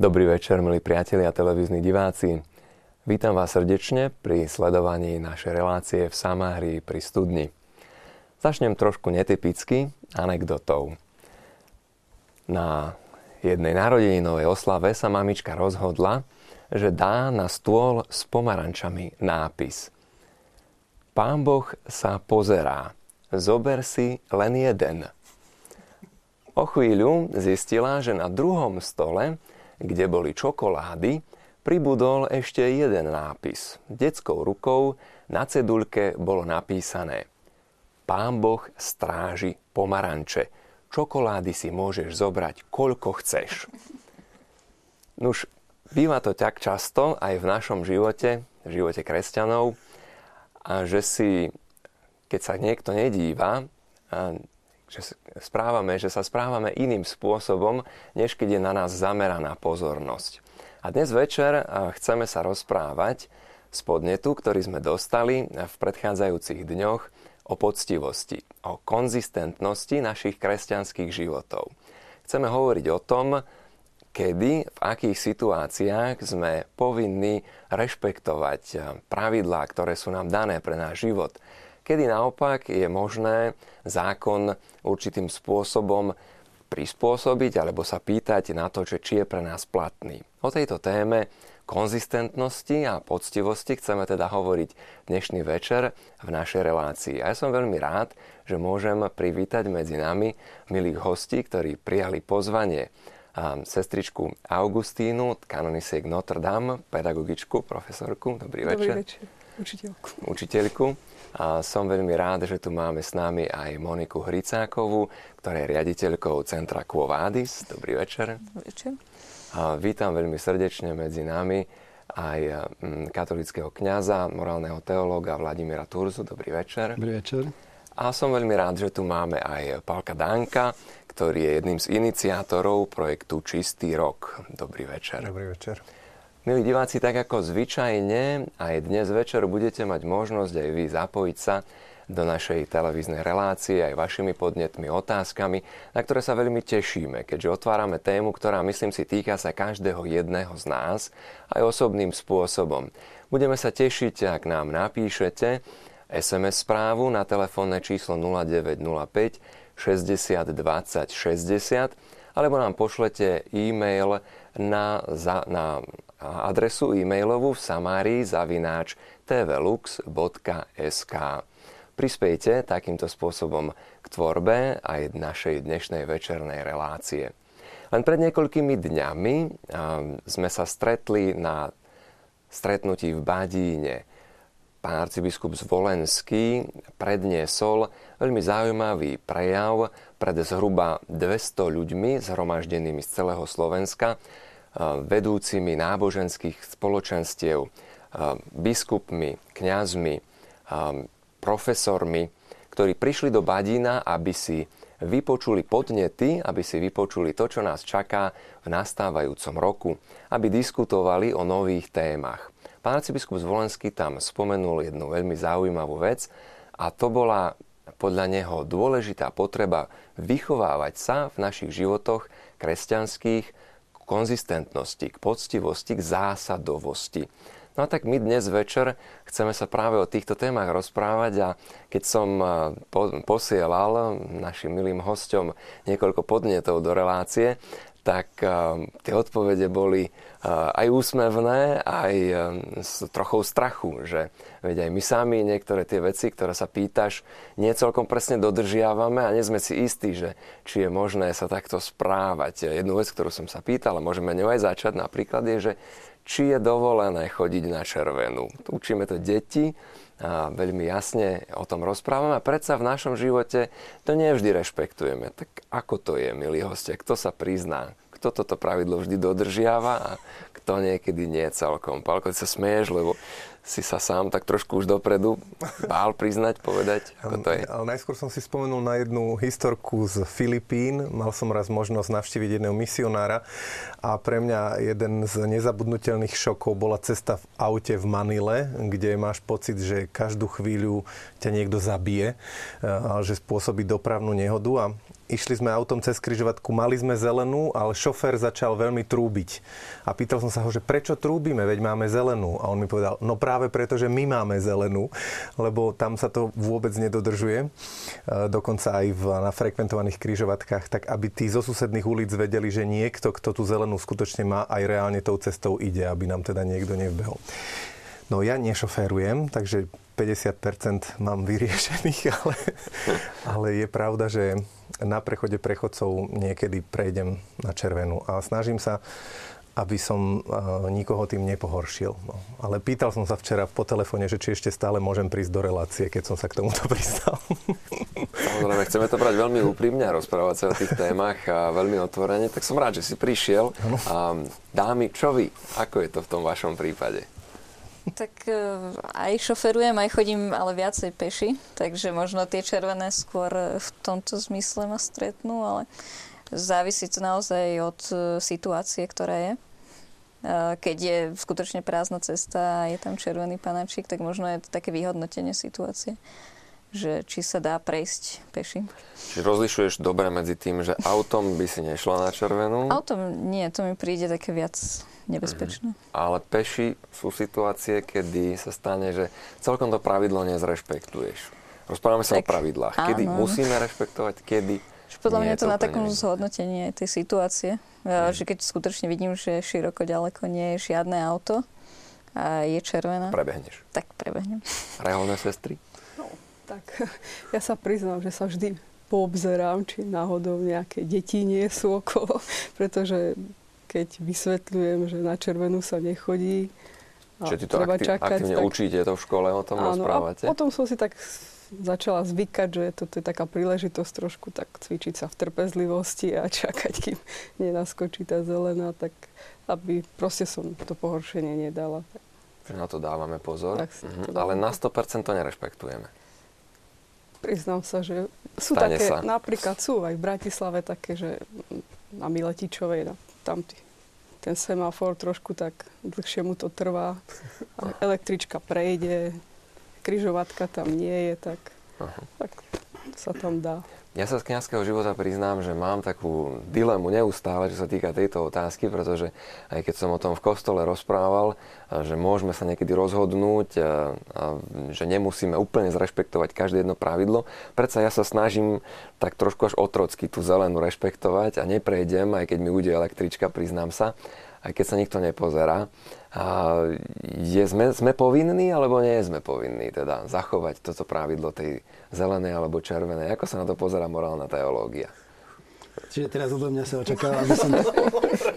Dobrý večer, milí priatelia a televízni diváci. Vítam vás srdečne pri sledovaní našej relácie v Samárii pri studni. Začnem trošku netypicky anekdotou. Na jednej narodeninovej oslave sa mamička rozhodla, že dá na stôl s pomarančami nápis. Pán Boh sa pozerá, zober si len jeden. O chvíľu zistila, že na druhom stole kde boli čokolády, pribudol ešte jeden nápis. Detskou rukou na ceduľke bolo napísané Pán Boh stráži pomaranče. Čokolády si môžeš zobrať, koľko chceš. Nuž, býva to tak často aj v našom živote, v živote kresťanov, a že si, keď sa niekto nedíva, že správame, že sa správame iným spôsobom, než keď je na nás zameraná pozornosť. A dnes večer chceme sa rozprávať z podnetu, ktorý sme dostali v predchádzajúcich dňoch o poctivosti, o konzistentnosti našich kresťanských životov. Chceme hovoriť o tom, kedy, v akých situáciách sme povinní rešpektovať pravidlá, ktoré sú nám dané pre náš život kedy naopak je možné zákon určitým spôsobom prispôsobiť alebo sa pýtať na to, či je pre nás platný. O tejto téme konzistentnosti a poctivosti chceme teda hovoriť dnešný večer v našej relácii. A ja som veľmi rád, že môžem privítať medzi nami milých hostí, ktorí prijali pozvanie sestričku Augustínu, kanonisiek Notre Dame, pedagogičku, profesorku. Dobrý, Dobrý večer. večer. Učiteľku. Učiteľku a som veľmi rád, že tu máme s nami aj Moniku Hricákovú, ktorá je riaditeľkou Centra Quo Vadis. Dobrý večer. Dobrý večer. A vítam veľmi srdečne medzi nami aj mm, katolického kňaza, morálneho teológa Vladimíra Turzu. Dobrý večer. Dobrý večer. A som veľmi rád, že tu máme aj Pálka Danka, ktorý je jedným z iniciátorov projektu Čistý rok. Dobrý večer. Dobrý večer. Milí diváci, tak ako zvyčajne, aj dnes večer budete mať možnosť aj vy zapojiť sa do našej televíznej relácie aj vašimi podnetmi, otázkami, na ktoré sa veľmi tešíme, keďže otvárame tému, ktorá myslím si týka sa každého jedného z nás aj osobným spôsobom. Budeme sa tešiť, ak nám napíšete SMS správu na telefónne číslo 0905 60 20 60 alebo nám pošlete e-mail na, za, na adresu e-mailovú v samárii zavináč tvlux.sk. Prispejte takýmto spôsobom k tvorbe aj našej dnešnej večernej relácie. Len pred niekoľkými dňami sme sa stretli na stretnutí v Badíne. Pán arcibiskup Zvolenský predniesol veľmi zaujímavý prejav pred zhruba 200 ľuďmi zhromaždenými z celého Slovenska, vedúcimi náboženských spoločenstiev, biskupmi, kňazmi, profesormi, ktorí prišli do Badína, aby si vypočuli podnety, aby si vypočuli to, čo nás čaká v nastávajúcom roku, aby diskutovali o nových témach. Pán arcibiskup Zvolenský tam spomenul jednu veľmi zaujímavú vec a to bola podľa neho dôležitá potreba vychovávať sa v našich životoch kresťanských konzistentnosti, k poctivosti, k zásadovosti. No a tak my dnes večer chceme sa práve o týchto témach rozprávať a keď som posielal našim milým hostom niekoľko podnetov do relácie, tak tie odpovede boli aj úsmevné, aj s trochou strachu, že veď aj my sami niektoré tie veci, ktoré sa pýtaš, nie celkom presne dodržiavame a nie sme si istí, že či je možné sa takto správať. Jednu vec, ktorú som sa pýtal, a môžeme ňou aj začať napríklad, je, že či je dovolené chodiť na červenú. Učíme to deti, a veľmi jasne o tom rozprávame a predsa v našom živote to nevždy rešpektujeme. Tak ako to je, milí hostia, kto sa prizná, kto toto pravidlo vždy dodržiava a kto niekedy nie celkom. Pálko, sa smeješ, lebo si sa sám tak trošku už dopredu bál priznať, povedať, ako to je? Ale najskôr som si spomenul na jednu historku z Filipín. Mal som raz možnosť navštíviť jedného misionára a pre mňa jeden z nezabudnutelných šokov bola cesta v aute v Manile, kde máš pocit, že každú chvíľu ťa niekto zabije, že spôsobí dopravnú nehodu a išli sme autom cez križovatku, mali sme zelenú, ale šofér začal veľmi trúbiť. A pýtal som sa ho, že prečo trúbime, veď máme zelenú. A on mi povedal, no práve preto, že my máme zelenú, lebo tam sa to vôbec nedodržuje. E, dokonca aj v, na frekventovaných križovatkách, tak aby tí zo susedných ulic vedeli, že niekto, kto tú zelenú skutočne má, aj reálne tou cestou ide, aby nám teda niekto nevbehol. No ja nešoférujem, takže 50% mám vyriešených, ale, ale je pravda, že na prechode prechodcov niekedy prejdem na červenú a snažím sa aby som nikoho tým nepohoršil. No. Ale pýtal som sa včera po telefóne, že či ešte stále môžem prísť do relácie, keď som sa k tomuto pristal. Samozrejme, chceme to brať veľmi úprimne a rozprávať sa o tých témach a veľmi otvorene. Tak som rád, že si prišiel. A dámy, čo vy? Ako je to v tom vašom prípade? Tak e, aj šoferujem, aj chodím, ale viacej peši, takže možno tie červené skôr v tomto zmysle ma stretnú, ale závisí to naozaj od e, situácie, ktorá je. E, keď je skutočne prázdna cesta a je tam červený panačík, tak možno je to také vyhodnotenie situácie že či sa dá prejsť peši. Čiže rozlišuješ dobre medzi tým, že autom by si nešla na červenú? Autom nie, to mi príde také viac nebezpečné. Mm-hmm. Ale peši sú situácie, kedy sa stane, že celkom to pravidlo nezrešpektuješ. Rozprávame sa tak, o pravidlách. Áno. Kedy musíme rešpektovať, kedy podľa mňa je to, to na takom zhodnotení tej situácie, mm. že keď skutočne vidím, že široko ďaleko nie je žiadne auto a je červená. Prebehneš. Tak prebehnem. Reálne sestry? tak ja sa priznám, že sa vždy poobzerám, či náhodou nejaké deti nie sú okolo, pretože keď vysvetľujem, že na červenú sa nechodí, Čiže ty to treba aktiv, čakať, aktívne tak... učíte to v škole, o tom áno, rozprávate? A potom som si tak začala zvykať, že toto je taká príležitosť trošku tak cvičiť sa v trpezlivosti a čakať, kým nenaskočí tá zelená, tak aby proste som to pohoršenie nedala. Že na to dávame pozor, tak mhm. ale na 100% to nerešpektujeme. Priznám sa, že sú Stane také, sa. napríklad sú aj v Bratislave také, že na Miletičovej, na, tam ten semafor trošku tak dlhšie mu to trvá. Električka prejde, kryžovatka tam nie je, tak, tak sa tam dá. Ja sa z kniazského života priznám, že mám takú dilemu neustále, čo sa týka tejto otázky, pretože aj keď som o tom v kostole rozprával, že môžeme sa niekedy rozhodnúť, že nemusíme úplne zrešpektovať každé jedno pravidlo, predsa ja sa snažím tak trošku až otrocky tú zelenú rešpektovať a neprejdem, aj keď mi ujde električka, priznám sa, aj keď sa nikto nepozerá. Je, sme, sme povinní alebo nie sme povinní teda zachovať toto pravidlo tej zelenej alebo červenej? Ako sa na to pozera morálna teológia? Čiže teraz odo mňa sa očakáva, aby som,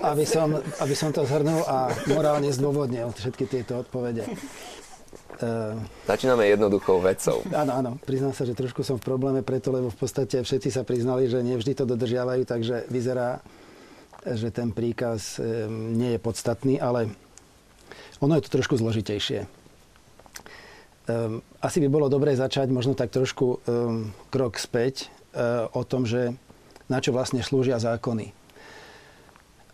aby som, aby som to zhrnul a morálne zdôvodnil všetky tieto odpovede. Uh, Začíname jednoduchou vecou. Áno, áno. Priznám sa, že trošku som v probléme preto, lebo v podstate všetci sa priznali, že nevždy to dodržiavajú, takže vyzerá, že ten príkaz um, nie je podstatný, ale ono je to trošku zložitejšie. Um, asi by bolo dobré začať možno tak trošku um, krok späť uh, o tom, že na čo vlastne slúžia zákony.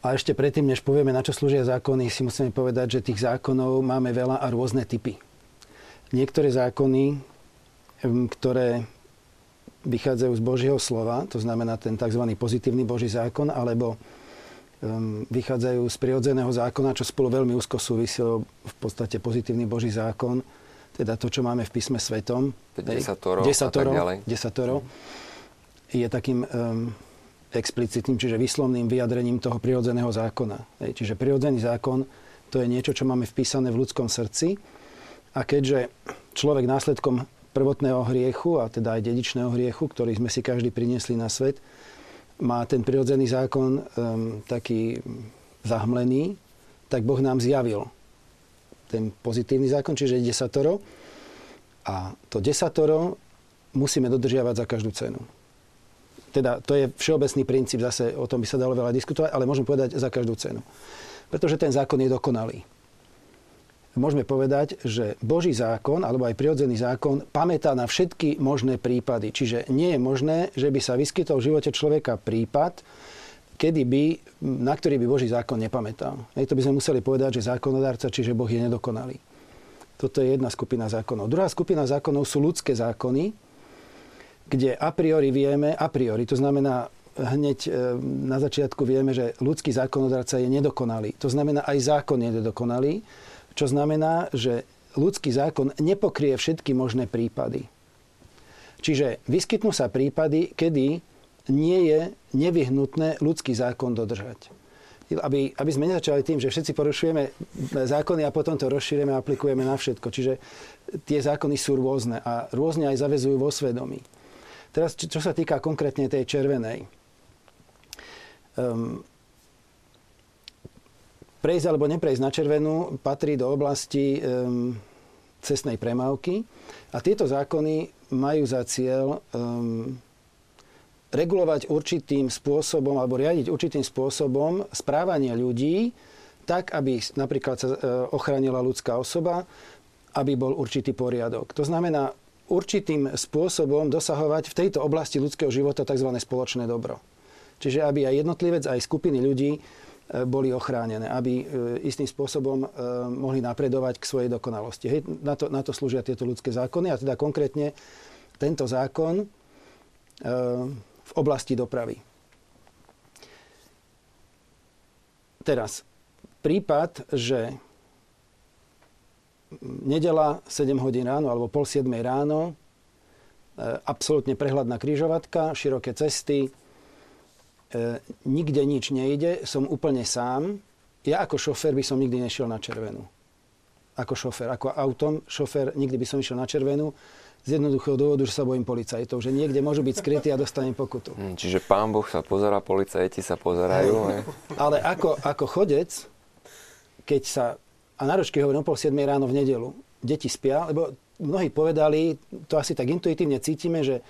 A ešte predtým, než povieme, na čo slúžia zákony, si musíme povedať, že tých zákonov máme veľa a rôzne typy. Niektoré zákony, um, ktoré vychádzajú z Božieho slova, to znamená ten tzv. pozitívny Boží zákon, alebo vychádzajú z prirodzeného zákona, čo spolu veľmi úzko súviselo v podstate pozitívny Boží zákon, teda to, čo máme v písme svetom. Desatoro, desatoro, desatoro je takým um, explicitným, čiže vyslovným vyjadrením toho prirodzeného zákona. Hej, čiže prirodzený zákon to je niečo, čo máme vpísané v ľudskom srdci. A keďže človek následkom prvotného hriechu, a teda aj dedičného hriechu, ktorý sme si každý priniesli na svet, má ten prirodzený zákon um, taký zahmlený, tak Boh nám zjavil ten pozitívny zákon, čiže desatoro. A to desatoro musíme dodržiavať za každú cenu. Teda to je všeobecný princíp, zase o tom by sa dalo veľa diskutovať, ale môžem povedať za každú cenu. Pretože ten zákon je dokonalý môžeme povedať, že Boží zákon, alebo aj prirodzený zákon, pamätá na všetky možné prípady. Čiže nie je možné, že by sa vyskytol v živote človeka prípad, kedy by, na ktorý by Boží zákon nepamätal. Hej, to by sme museli povedať, že zákonodárca, čiže Boh je nedokonalý. Toto je jedna skupina zákonov. Druhá skupina zákonov sú ľudské zákony. kde a priori vieme, a priori, to znamená hneď e, na začiatku vieme, že ľudský zákonodárca je nedokonalý. To znamená, aj zákon je nedokonalý, čo znamená, že ľudský zákon nepokrie všetky možné prípady. Čiže vyskytnú sa prípady, kedy nie je nevyhnutné ľudský zákon dodržať. Aby, aby sme nezačali tým, že všetci porušujeme zákony a potom to rozšírime a aplikujeme na všetko. Čiže tie zákony sú rôzne a rôzne aj zavezujú vo svedomí. Teraz, čo sa týka konkrétne tej červenej. Um, prejsť alebo neprejsť na červenú patrí do oblasti um, cestnej premávky a tieto zákony majú za cieľ um, regulovať určitým spôsobom alebo riadiť určitým spôsobom správanie ľudí tak, aby napríklad sa e, ochránila ľudská osoba, aby bol určitý poriadok. To znamená určitým spôsobom dosahovať v tejto oblasti ľudského života tzv. spoločné dobro. Čiže aby aj jednotlivec, aj skupiny ľudí boli ochránené, aby e, istým spôsobom mohli napredovať k svojej dokonalosti. Hej, na, to, na to slúžia tieto ľudské zákony a teda konkrétne tento zákon v oblasti dopravy. Teraz, prípad, že nedela 7 hodín ráno alebo pol 7 ráno, e, absolútne prehľadná kryžovatka, široké cesty, e, nikde nič nejde, som úplne sám. Ja ako šofér by som nikdy nešiel na červenú. Ako šofér, ako autom šofér nikdy by som išiel na červenú z jednoduchého dôvodu, že sa bojím policajtov, že niekde môžu byť skrytí a dostanem pokutu. Hmm, čiže pán Boh sa pozera, policajti sa pozerajú. Ale, ale ako, ako chodec, keď sa, a na ročky hovorím o pol 7 ráno v nedelu, deti spia, lebo mnohí povedali, to asi tak intuitívne cítime, že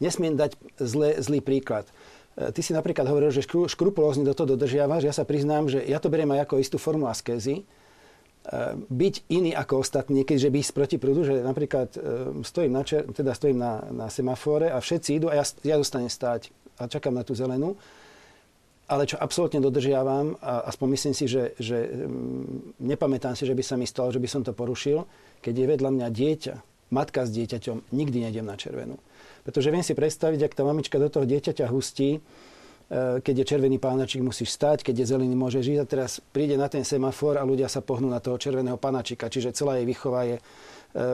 nesmiem dať zle, zlý príklad. E, ty si napríklad hovoril, že škrupulózne do toho dodržiavaš. Ja sa priznám, že ja to beriem aj ako istú formu askézy, E, byť iný ako ostatní, keďže by ísť proti prúdu, že napríklad e, stojím na, čer, teda stojím na, na semafóre a všetci idú a ja, ja dostanem stáť a čakám na tú zelenú. Ale čo absolútne dodržiavam, a aspoň myslím si, že, že mm, nepamätám si, že by sa mi stalo, že by som to porušil, keď je vedľa mňa dieťa, matka s dieťaťom, nikdy nejdem na červenú. Pretože viem si predstaviť, ak tá mamička do toho dieťaťa hustí, E, keď je červený pánačik, musíš stať, keď je zelený, môže žiť. A teraz príde na ten semafor a ľudia sa pohnú na toho červeného pánačika. Čiže celá jej výchova je e,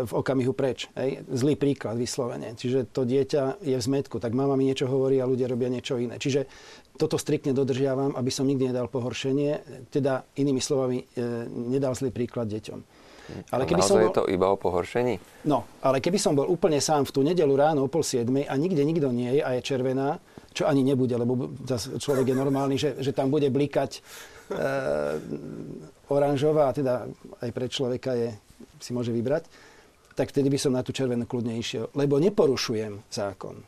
v okamihu preč. Hej? Zlý príklad vyslovene. Čiže to dieťa je v zmetku, tak mama mi niečo hovorí a ľudia robia niečo iné. Čiže toto striktne dodržiavam, aby som nikdy nedal pohoršenie, teda inými slovami, e, nedal zlý príklad deťom. Ale keby som bol... je to iba o pohoršení? No, ale keby som bol úplne sám v tú nedelu ráno o pol siedmej a nikde nikto nie je a je červená, čo ani nebude, lebo človek je normálny, že, že tam bude blikať e, oranžová, a teda aj pre človeka je, si môže vybrať, tak vtedy by som na tú červenú kľudne išiel, lebo neporušujem zákon.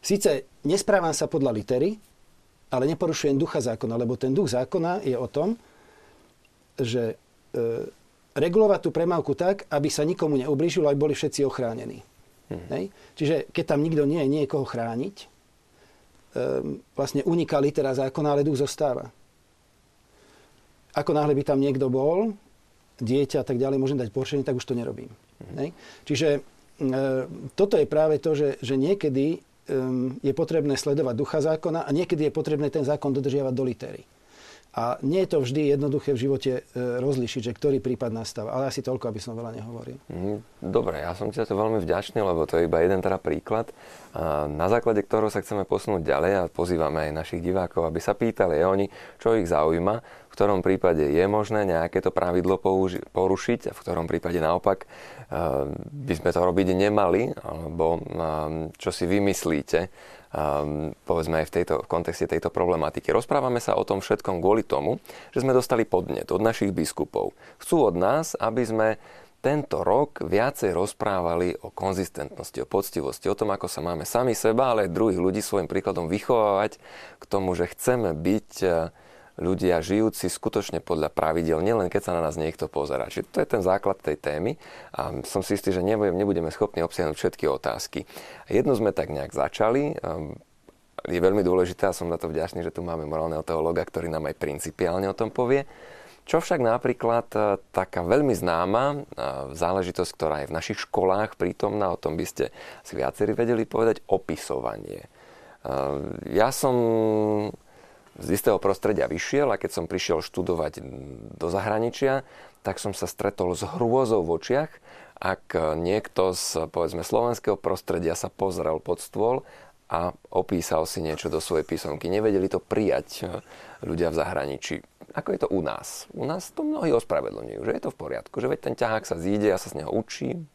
Sice nesprávam sa podľa litery, ale neporušujem ducha zákona, lebo ten duch zákona je o tom, že e, regulovať tú premávku tak, aby sa nikomu neublížilo, aby boli všetci ochránení. Hmm. Hej? Čiže keď tam nikto nie je, nie je koho chrániť, um, vlastne uniká litera zákona, ale duch zostáva. Ako náhle by tam niekto bol, dieťa a tak ďalej, môžem dať poršenie, tak už to nerobím. Hmm. Hej? Čiže um, toto je práve to, že, že niekedy um, je potrebné sledovať ducha zákona a niekedy je potrebné ten zákon dodržiavať do litery. A nie je to vždy jednoduché v živote e, rozlišiť, že ktorý prípad nastáva. Ale asi toľko, aby som veľa nehovoril. Mhm. Dobre, ja som ti za to veľmi vďačný, lebo to je iba jeden teda príklad, na základe ktorého sa chceme posunúť ďalej a pozývame aj našich divákov, aby sa pýtali oni, čo ich zaujíma, v ktorom prípade je možné nejaké to pravidlo použi- porušiť a v ktorom prípade naopak e, by sme to robiť nemali, alebo čo si vymyslíte, um, povedzme aj v, tejto, v kontexte tejto problematiky. Rozprávame sa o tom všetkom kvôli tomu, že sme dostali podnet od našich biskupov. Chcú od nás, aby sme tento rok viacej rozprávali o konzistentnosti, o poctivosti, o tom, ako sa máme sami seba, ale aj druhých ľudí svojim príkladom vychovávať k tomu, že chceme byť ľudia žijúci skutočne podľa pravidel, nielen keď sa na nás niekto pozera. Čiže to je ten základ tej témy a som si istý, že nebudeme schopní obsiahnuť všetky otázky. Jednu sme tak nejak začali, je veľmi dôležité a som na to vďačný, že tu máme morálneho teologa, ktorý nám aj principiálne o tom povie. Čo však napríklad e, taká veľmi známa e, záležitosť, ktorá je v našich školách prítomná, o tom by ste si viacerí vedeli povedať, opisovanie. E, ja som z istého prostredia vyšiel a keď som prišiel študovať do zahraničia, tak som sa stretol s hrôzou v očiach, ak niekto z povedzme slovenského prostredia sa pozrel pod stôl a opísal si niečo do svojej písomky. Nevedeli to prijať ľudia v zahraničí. Ako je to u nás? U nás to mnohí ospravedlňujú, že je to v poriadku, že veď ten ťahák sa zíde, ja sa z neho učím.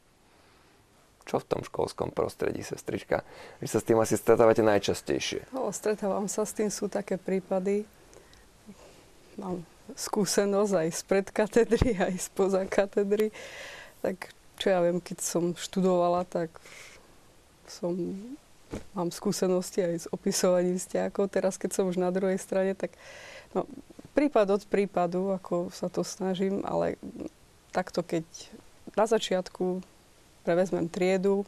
Čo v tom školskom prostredí, sestrička? Vy sa s tým asi stretávate najčastejšie. No, stretávam sa s tým, sú také prípady. Mám skúsenosť aj z predkatedry, aj z poza katedry. Tak čo ja viem, keď som študovala, tak som mám skúsenosti aj s opisovaním vzťahov. Teraz, keď som už na druhej strane, tak no, prípad od prípadu, ako sa to snažím, ale takto keď na začiatku prevezmem triedu,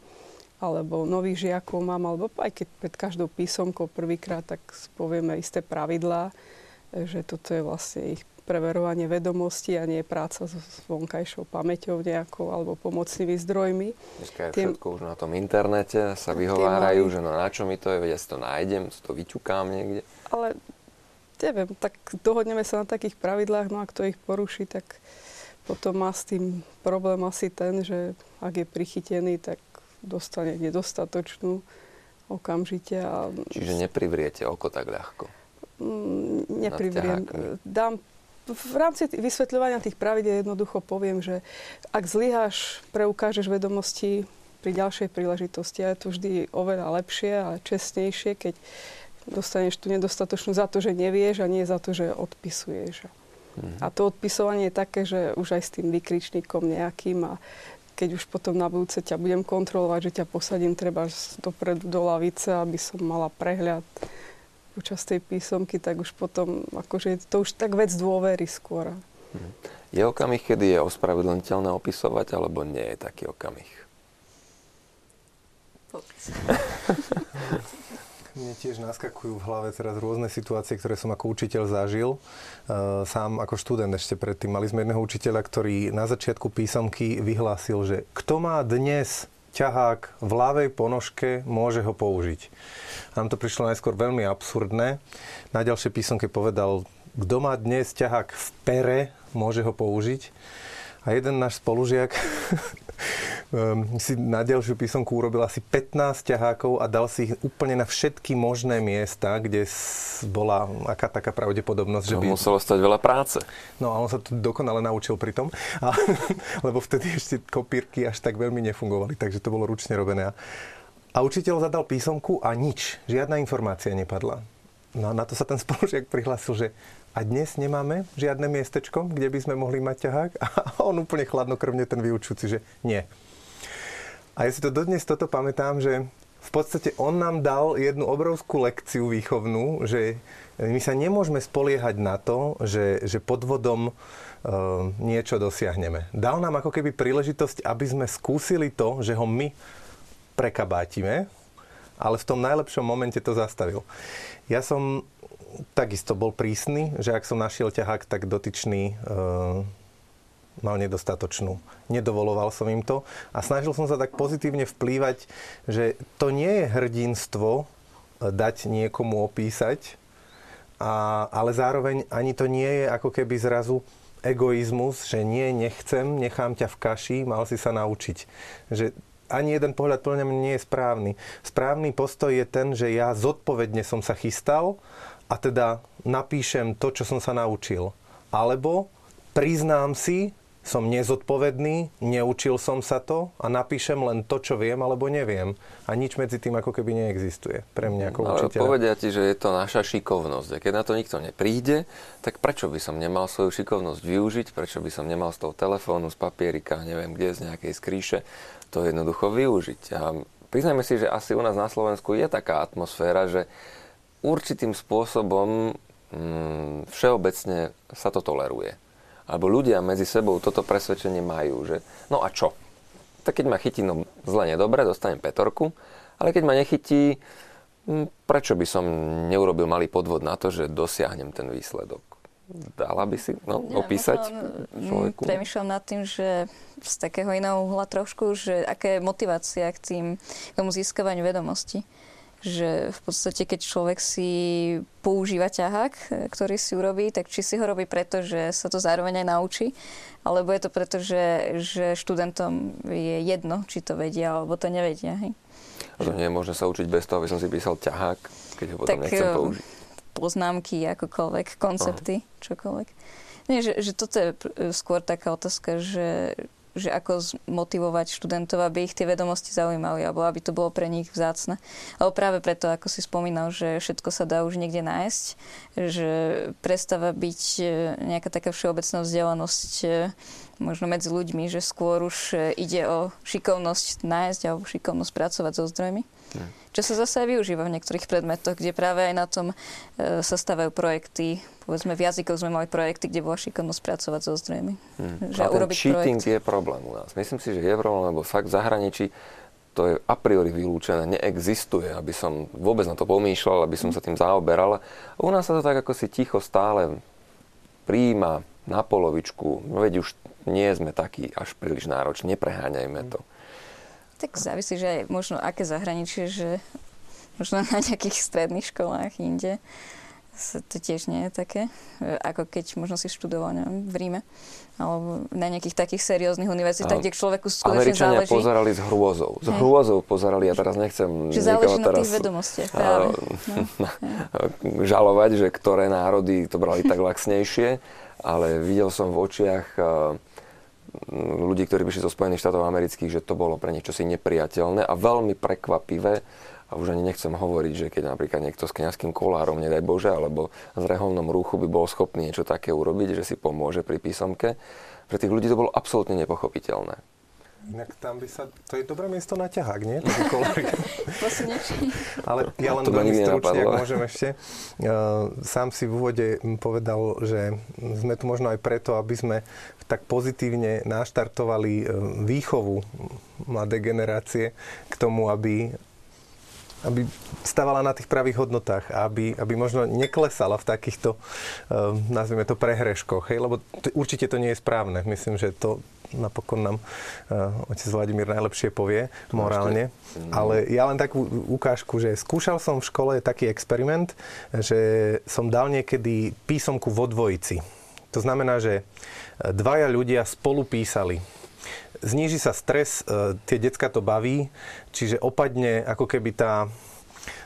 alebo nových žiakov mám, alebo aj keď pred každou písomkou prvýkrát, tak povieme isté pravidlá, že toto je vlastne ich preverovanie vedomostí a nie práca s vonkajšou pamäťou nejakou alebo pomocnými zdrojmi. Dneska je Tým, všetko už na tom internete, sa vyhovárajú, že no na čo mi to je, veď ja si to nájdem, si to vyťukám niekde. Ale neviem, tak dohodneme sa na takých pravidlách, no a kto ich poruší, tak potom má s tým problém asi ten, že ak je prichytený, tak dostane nedostatočnú okamžite. A... Čiže neprivriete oko tak ľahko? Mm, neprivriem. Dám v rámci vysvetľovania tých pravidel jednoducho poviem, že ak zlyháš, preukážeš vedomosti pri ďalšej príležitosti. A je to vždy oveľa lepšie a čestnejšie, keď dostaneš tu nedostatočnú za to, že nevieš a nie za to, že odpisuješ. Mm. A to odpisovanie je také, že už aj s tým vykričníkom nejakým a keď už potom na budúce ťa budem kontrolovať, že ťa posadím treba dopredu do lavice, aby som mala prehľad počas tej písomky, tak už potom, akože to už tak vec dôvery skôr. Je okamih, kedy je ospravedlniteľné opisovať, alebo nie je taký okamih? Mne tiež naskakujú v hlave teraz rôzne situácie, ktoré som ako učiteľ zažil. Uh, sám ako študent ešte predtým. Mali sme jedného učiteľa, ktorý na začiatku písomky vyhlásil, že kto má dnes ťahák v ľavej ponožke, môže ho použiť. Nám to prišlo najskôr veľmi absurdné. Na ďalšej písomke povedal, kto má dnes ťahák v pere, môže ho použiť. A jeden náš spolužiak si na ďalšiu písomku urobil asi 15 ťahákov a dal si ich úplne na všetky možné miesta, kde bola aká taká pravdepodobnosť, že by... muselo stať veľa práce. No a on sa to dokonale naučil pri tom, a, lebo vtedy ešte kopírky až tak veľmi nefungovali, takže to bolo ručne robené. A učiteľ zadal písomku a nič, žiadna informácia nepadla. No a na to sa ten spolužiak prihlásil, že a dnes nemáme žiadne miestečko, kde by sme mohli mať ťahák. A on úplne chladnokrvne ten vyučujúci, že nie. A ja si to dodnes toto pamätám, že v podstate on nám dal jednu obrovskú lekciu výchovnú, že my sa nemôžeme spoliehať na to, že, že podvodom e, niečo dosiahneme. Dal nám ako keby príležitosť, aby sme skúsili to, že ho my prekabátime, ale v tom najlepšom momente to zastavil. Ja som takisto bol prísny, že ak som našiel ťahák, tak dotyčný e, mal nedostatočnú. Nedovoloval som im to a snažil som sa tak pozitívne vplývať, že to nie je hrdinstvo e, dať niekomu opísať, a, ale zároveň ani to nie je ako keby zrazu egoizmus, že nie, nechcem, nechám ťa v kaši, mal si sa naučiť. Že ani jeden pohľad podľa mňa nie je správny. Správny postoj je ten, že ja zodpovedne som sa chystal a teda napíšem to, čo som sa naučil. Alebo priznám si, som nezodpovedný, neučil som sa to a napíšem len to, čo viem alebo neviem. A nič medzi tým ako keby neexistuje pre mňa ako učiteľa. povedia ti, že je to naša šikovnosť. A keď na to nikto nepríde, tak prečo by som nemal svoju šikovnosť využiť? Prečo by som nemal z toho telefónu, z papierika, neviem kde, z nejakej skríše, to jednoducho využiť? A priznajme si, že asi u nás na Slovensku je taká atmosféra, že určitým spôsobom mm, všeobecne sa to toleruje. Alebo ľudia medzi sebou toto presvedčenie majú, že no a čo? Tak keď ma chytí, no zle nedobre, dostanem petorku, ale keď ma nechytí, mm, prečo by som neurobil malý podvod na to, že dosiahnem ten výsledok? Dala by si no, ja, opísať možno, človeku? Premýšľam nad tým, že z takého iného uhla trošku, že aká je motivácia k, tým, k tomu získavaniu vedomosti že v podstate, keď človek si používa ťahák, e, ktorý si urobí, tak či si ho robí preto, že sa to zároveň aj naučí, alebo je to preto, že, že študentom je jedno, či to vedia, alebo to nevedia. Hej? A to nie je možné sa učiť bez toho, aby som si písal ťahák, keď ho potom tak, nechcem e, použiť. poznámky, akokoľvek, koncepty, Aha. čokoľvek. Nie, že, že toto je skôr taká otázka, že že ako motivovať študentov, aby ich tie vedomosti zaujímali, alebo aby to bolo pre nich vzácne. Alebo práve preto, ako si spomínal, že všetko sa dá už niekde nájsť, že prestáva byť e, nejaká taká všeobecná vzdelanosť e, možno medzi ľuďmi, že skôr už e, ide o šikovnosť nájsť alebo šikovnosť pracovať so zdrojmi. Hmm. Čo sa zase využíva v niektorých predmetoch, kde práve aj na tom e, sa stavajú projekty. Povedzme, v jazykoch sme mali projekty, kde bola šikovnosť pracovať so zdrojmi. Hmm. Že A ten cheating projekt. je problém u nás. Myslím si, že je problém, lebo fakt v zahraničí to je a priori vylúčené, neexistuje, aby som vôbec na to pomýšľal, aby som sa tým zaoberal. U nás sa to tak ako si ticho stále príjima na polovičku. No veď už nie sme takí až príliš nároční, nepreháňajme to. Tak závisí, že aj možno aké zahraničie, že možno na nejakých stredných školách inde to tiež nie je také, ako keď možno si študoval neviem, v Ríme alebo na nejakých takých serióznych univerzitách, kde človeku skutočne Američania záleží. pozerali s hrôzou. S hrôzou pozerali, ja teraz nechcem Že záleží na tých vedomostiach práve. No, žalovať, že ktoré národy to brali tak laxnejšie, ale videl som v očiach ľudí, ktorí prišli zo Spojených štátov amerických, že to bolo pre nich čosi nepriateľné a veľmi prekvapivé. A už ani nechcem hovoriť, že keď napríklad niekto s kňazským kolárom, nedaj Bože, alebo s reholnom rúchu by bol schopný niečo také urobiť, že si pomôže pri písomke, pre tých ľudí to bolo absolútne nepochopiteľné. Inak tam by sa... To je dobré miesto na ťahák, nie? Ale ja len veľmi stručne, ak môžem ešte. Uh, sám si v úvode povedal, že sme tu možno aj preto, aby sme tak pozitívne naštartovali e, výchovu mladej generácie k tomu, aby, aby stávala na tých pravých hodnotách a aby, aby možno neklesala v takýchto, uh, nazvime to, prehreškoch. Hej? Lebo to, určite to nie je správne. Myslím, že to napokon nám uh, otec Vladimír najlepšie povie morálne. Ale ja len takú ukážku, že skúšal som v škole taký experiment, že som dal niekedy písomku vo dvojici. To znamená, že dvaja ľudia spolu písali. Zníži sa stres, e, tie decka to baví, čiže opadne ako keby tá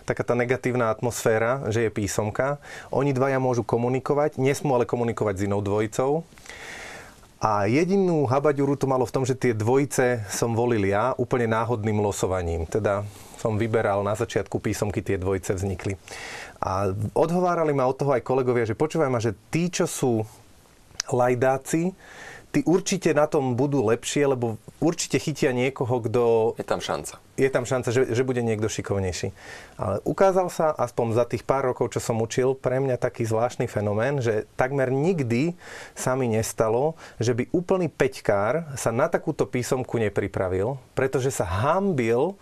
taká tá negatívna atmosféra, že je písomka. Oni dvaja môžu komunikovať, nesmú ale komunikovať s inou dvojicou. A jedinú habaďuru to malo v tom, že tie dvojice som volil ja úplne náhodným losovaním. Teda som vyberal na začiatku písomky, tie dvojice vznikli. A odhovárali ma od toho aj kolegovia, že počúvaj ma, že tí, čo sú lajdáci, tí určite na tom budú lepšie, lebo určite chytia niekoho, kto... Je tam šanca. Je tam šanca, že, že bude niekto šikovnejší. Ale ukázal sa, aspoň za tých pár rokov, čo som učil, pre mňa taký zvláštny fenomén, že takmer nikdy sa mi nestalo, že by úplný peťkár sa na takúto písomku nepripravil, pretože sa hambil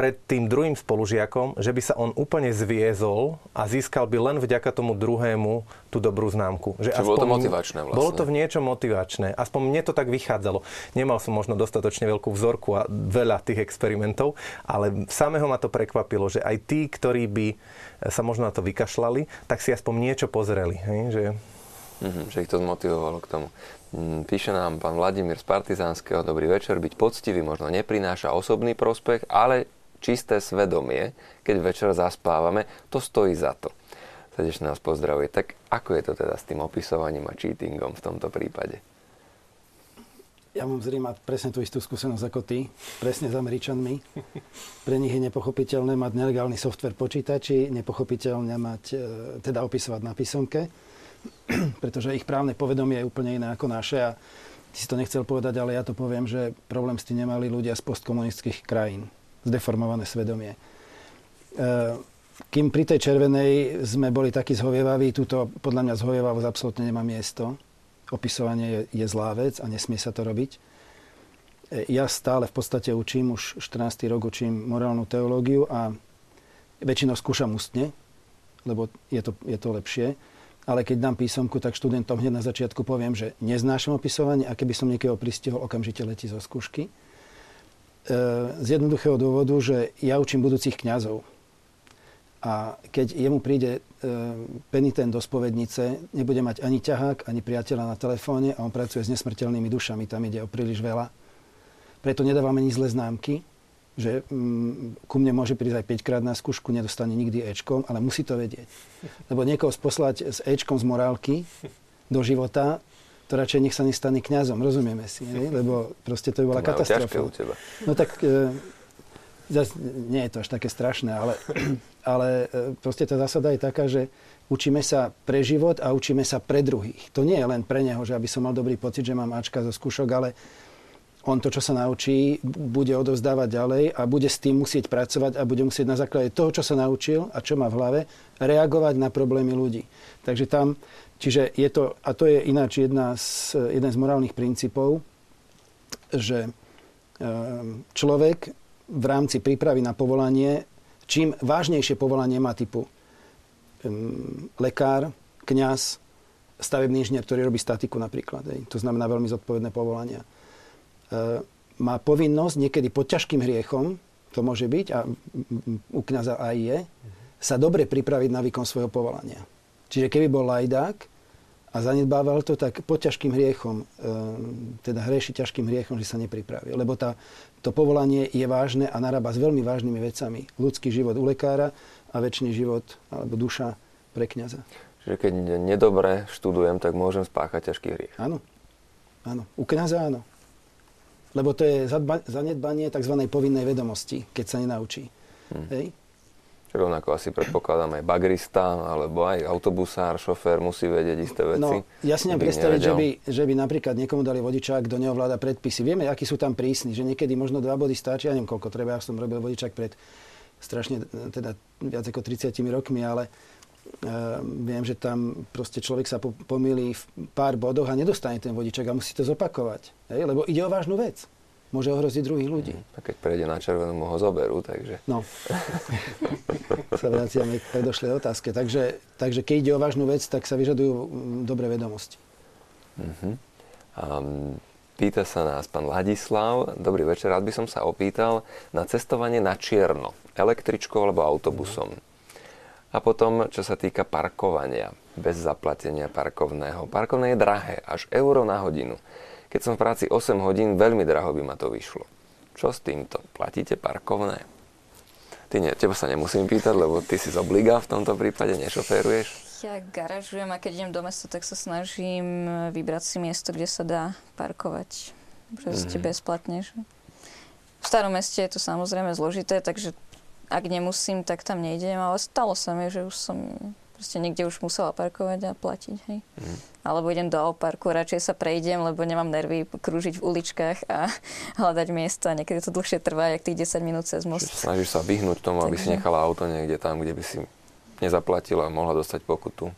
pred tým druhým spolužiakom, že by sa on úplne zviezol a získal by len vďaka tomu druhému tú dobrú známku. Že aspoň, bolo to motivačné vlastne. Bolo to v niečom motivačné. Aspoň mne to tak vychádzalo. Nemal som možno dostatočne veľkú vzorku a veľa tých experimentov, ale samého ma to prekvapilo, že aj tí, ktorí by sa možno na to vykašľali, tak si aspoň niečo pozreli. Hej? Že... Mm-hmm, že ich to zmotivovalo k tomu. Mm, píše nám pán Vladimír z Partizánskeho, dobrý večer, byť poctivý možno neprináša osobný prospech, ale čisté svedomie, keď večer zaspávame, to stojí za to. Srdečne nás pozdravuje. Tak ako je to teda s tým opisovaním a cheatingom v tomto prípade? Ja mám zrejme presne tú istú skúsenosť ako ty, presne s Američanmi. Pre nich je nepochopiteľné mať nelegálny software počítači, nepochopiteľné mať, e, teda opisovať na písomke, pretože ich právne povedomie je úplne iné ako naše a ty si to nechcel povedať, ale ja to poviem, že problém s tým nemali ľudia z postkomunistických krajín zdeformované svedomie. E, kým pri tej červenej sme boli takí zhovievaví, túto podľa mňa zhovievavosť absolútne nemá miesto. Opisovanie je, zlá vec a nesmie sa to robiť. E, ja stále v podstate učím, už 14. rok učím morálnu teológiu a väčšinou skúšam ústne, lebo je to, je to lepšie. Ale keď dám písomku, tak študentom hneď na začiatku poviem, že neznášam opisovanie a keby som niekoho pristihol, okamžite letí zo skúšky. E, z jednoduchého dôvodu, že ja učím budúcich kňazov. A keď jemu príde e, penitent do spovednice, nebude mať ani ťahák, ani priateľa na telefóne a on pracuje s nesmrteľnými dušami, tam ide o príliš veľa. Preto nedávame ani zlé známky, že mm, ku mne môže prísť aj 5 krát na skúšku, nedostane nikdy Ečkom, ale musí to vedieť. Lebo niekoho poslať s Ečkom z morálky do života, to radšej nech sa nestane kňazom, rozumieme si, ne? lebo proste to by bola to katastrofa. u teba. No tak e, zas, nie je to až také strašné, ale, ale e, proste tá zásada je taká, že učíme sa pre život a učíme sa pre druhých. To nie je len pre neho, že aby som mal dobrý pocit, že mám Ačka zo skúšok, ale on to, čo sa naučí, bude odovzdávať ďalej a bude s tým musieť pracovať a bude musieť na základe toho, čo sa naučil a čo má v hlave, reagovať na problémy ľudí. Takže tam, čiže je to, a to je ináč jedna z, jeden z morálnych princípov, že ehm, človek v rámci prípravy na povolanie, čím vážnejšie povolanie má typu lekár, kňaz, stavebný inžinier, ktorý robí statiku napríklad. To znamená veľmi zodpovedné povolania E, má povinnosť niekedy pod ťažkým hriechom, to môže byť, a u kniaza aj je, sa dobre pripraviť na výkon svojho povolania. Čiže keby bol lajdák a zanedbával to, tak pod ťažkým hriechom, e, teda hreši ťažkým hriechom, že sa nepripravil. Lebo tá, to povolanie je vážne a narába s veľmi vážnymi vecami. Ľudský život u lekára a väčší život alebo duša pre kniaza. Čiže keď nedobre študujem, tak môžem spáchať ťažký hriech. Áno. Áno. U kniaza áno. Lebo to je zanedbanie tzv. povinnej vedomosti, keď sa nenaučí. Hmm. Hej? Rovnako asi predpokladám aj bagrista, alebo aj autobusár, šofér musí vedieť isté veci. No, ja si neviem predstaviť, že by, že by napríklad niekomu dali vodičák, kto neovláda predpisy. Vieme, akí sú tam prísni, že niekedy možno dva body stačí, ja neviem, koľko treba, ja som robil vodičák pred strašne, teda viac ako 30 rokmi, ale uh, viem, že tam proste človek sa pomýli v pár bodoch a nedostane ten vodičak a musí to zopakovať. Hej? Lebo ide o vážnu vec. Môže ohroziť druhých ľudí. Mm, a keď prejde na červenú, ho zoberú, takže... No. sa vraciame k predošlej otázke. Takže, takže keď ide o vážnu vec, tak sa vyžadujú mm, dobré vedomosti. Uh-huh. Um, pýta sa nás pán Ladislav. Dobrý večer, rád by som sa opýtal na cestovanie na čierno, električkou alebo autobusom. Uh-huh. A potom, čo sa týka parkovania, bez zaplatenia parkovného. Parkovné je drahé, až euro na hodinu. Keď som v práci 8 hodín, veľmi draho by ma to vyšlo. Čo s týmto? Platíte parkovné? Ty nie, teba sa nemusím pýtať, lebo ty si z obliga v tomto prípade, nešoféruješ? Ja garažujem a keď idem do mesta, tak sa snažím vybrať si miesto, kde sa dá parkovať. Proste mm-hmm. bezplatne. Že? V starom meste je to samozrejme zložité, takže ak nemusím, tak tam nejdem, ale stalo sa mi, že už som proste niekde už musela parkovať a platiť, hej. Mm. Alebo idem do parku, radšej sa prejdem, lebo nemám nervy krúžiť v uličkách a hľadať miesta. Niekedy to dlhšie trvá, jak tých 10 minút cez most. Čiže snažíš sa vyhnúť tomu, aby si nechala auto niekde tam, kde by si nezaplatila a mohla dostať pokutu.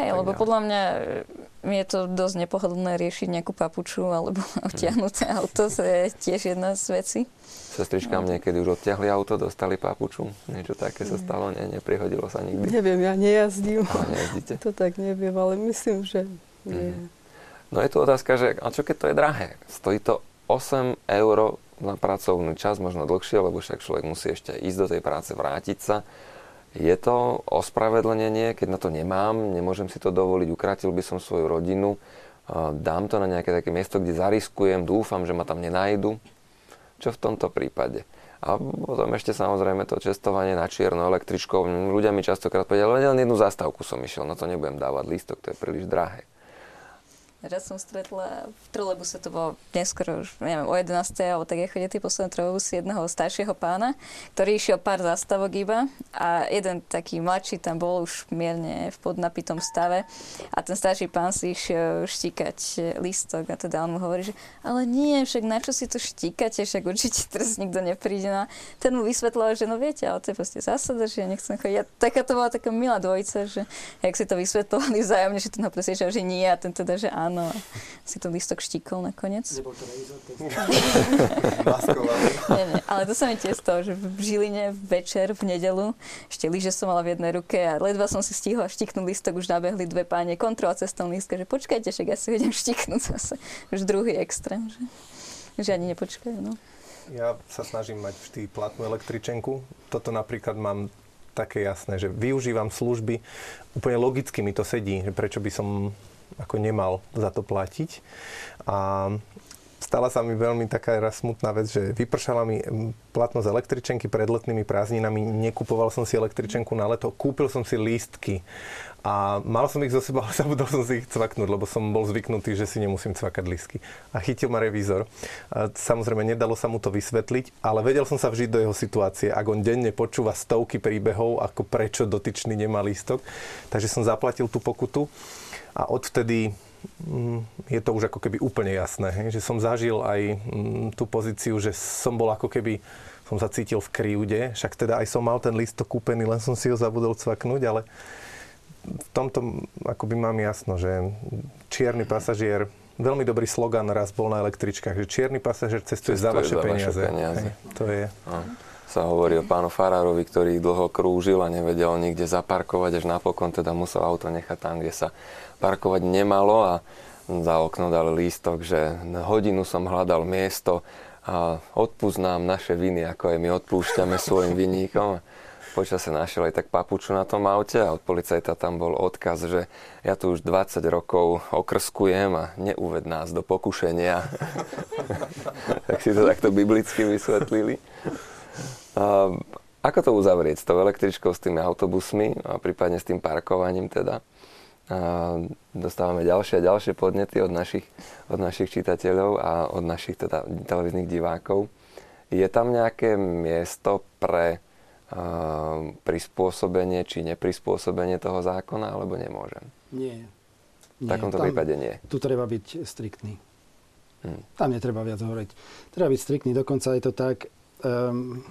Hej, lebo podľa mňa mi je to dosť nepohodlné riešiť nejakú papuču alebo odtiahnuté mm. auto, to je tiež jedna z vecí. Sestričkám no. niekedy už odtiahli auto, dostali papuču, niečo také sa stalo, nie, neprihodilo sa nikdy. Neviem, ja nejazdím. A nejazdíte? To tak neviem, ale myslím, že nie. Mm. No je tu otázka, že a čo keď to je drahé? Stojí to 8 eur na pracovný čas, možno dlhšie, lebo však človek musí ešte ísť do tej práce, vrátiť sa. Je to ospravedlnenie, keď na to nemám, nemôžem si to dovoliť, ukratil by som svoju rodinu, dám to na nejaké také miesto, kde zariskujem, dúfam, že ma tam nenajdu. Čo v tomto prípade? A potom ešte samozrejme to cestovanie na čierno električkou. Ľudia mi častokrát povedia, len jednu zastávku som išiel, na to nebudem dávať lístok, to je príliš drahé. Raz som stretla v trolebuse, to bolo neskoro už, neviem, o 11. alebo tak je chodí tí posledné trolebusy jedného staršieho pána, ktorý išiel pár zastavok iba a jeden taký mladší tam bol už mierne v podnapitom stave a ten starší pán si išiel štíkať lístok a teda on mu hovorí, že ale nie, však na čo si to štíkate, však určite teraz nikto nepríde. No ten mu vysvetloval, že no viete, ale to je proste zásada, že ja nechcem chodiť. A taká to bola taká milá dvojica, že jak si to vysvetlovali vzájomne, že ten ho presvedčal, že nie a ten teda, že áno áno. Si to lístok štíkol nakoniec. Nebol to nie, nie, ale to sa mi tiež stalo, že v Žiline večer v nedelu, ešte lyže som mala v jednej ruke a ledva som si stihla štiknúť lístok, už nabehli dve páne kontrola cestovný lístka, že počkajte, však ja si idem štiknúť zase. Už druhý extrém, že, že ani nepočkajú. No. Ja sa snažím mať vždy platnú električenku. Toto napríklad mám také jasné, že využívam služby, úplne logicky mi to sedí, že prečo by som ako nemal za to platiť. A stala sa mi veľmi taká raz smutná vec, že vypršala mi platnosť električenky pred letnými prázdninami, nekupoval som si električenku na leto, kúpil som si lístky a mal som ich zo seba, ale zabudol som si ich cvaknúť, lebo som bol zvyknutý, že si nemusím cvakať lístky. A chytil ma revízor. Samozrejme, nedalo sa mu to vysvetliť, ale vedel som sa vžiť do jeho situácie. Ak on denne počúva stovky príbehov, ako prečo dotyčný nemá lístok, takže som zaplatil tú pokutu a odvtedy mm, je to už ako keby úplne jasné, hej? že som zažil aj mm, tú pozíciu, že som bol ako keby som sa cítil v krivde, však teda aj som mal ten lístok kúpený, len som si ho zabudol cvaknúť, ale v tomto akoby mám jasno, že čierny pasažier, veľmi dobrý slogan raz bol na električkách, že čierny pasažier cestuje, cestuje za vaše za peniaze. Vaše peniaze. Hej, to je. No. Sa hovorí o pánu Farárovi, ktorý dlho krúžil a nevedel nikde zaparkovať, až napokon teda musel auto nechať tam, kde sa parkovať nemalo a za okno dal lístok, že hodinu som hľadal miesto a odpúsť naše viny, ako aj my odpúšťame svojim vinníkom počase našiel aj tak papuču na tom aute a od policajta tam bol odkaz, že ja tu už 20 rokov okrskujem a neuved nás do pokušenia. tak si to takto biblicky vysvetlili. A ako to uzavrieť s tou električkou, s tými autobusmi a prípadne s tým parkovaním teda? A dostávame ďalšie a ďalšie podnety od našich, od našich čitateľov a od našich teda televíznych divákov. Je tam nejaké miesto pre prispôsobenie či neprispôsobenie toho zákona, alebo nemôžem? Nie. nie. V takomto tam, prípade nie. Tu treba byť striktný. Hmm. Tam netreba viac hovoriť. Treba byť striktný, dokonca je to tak... Um,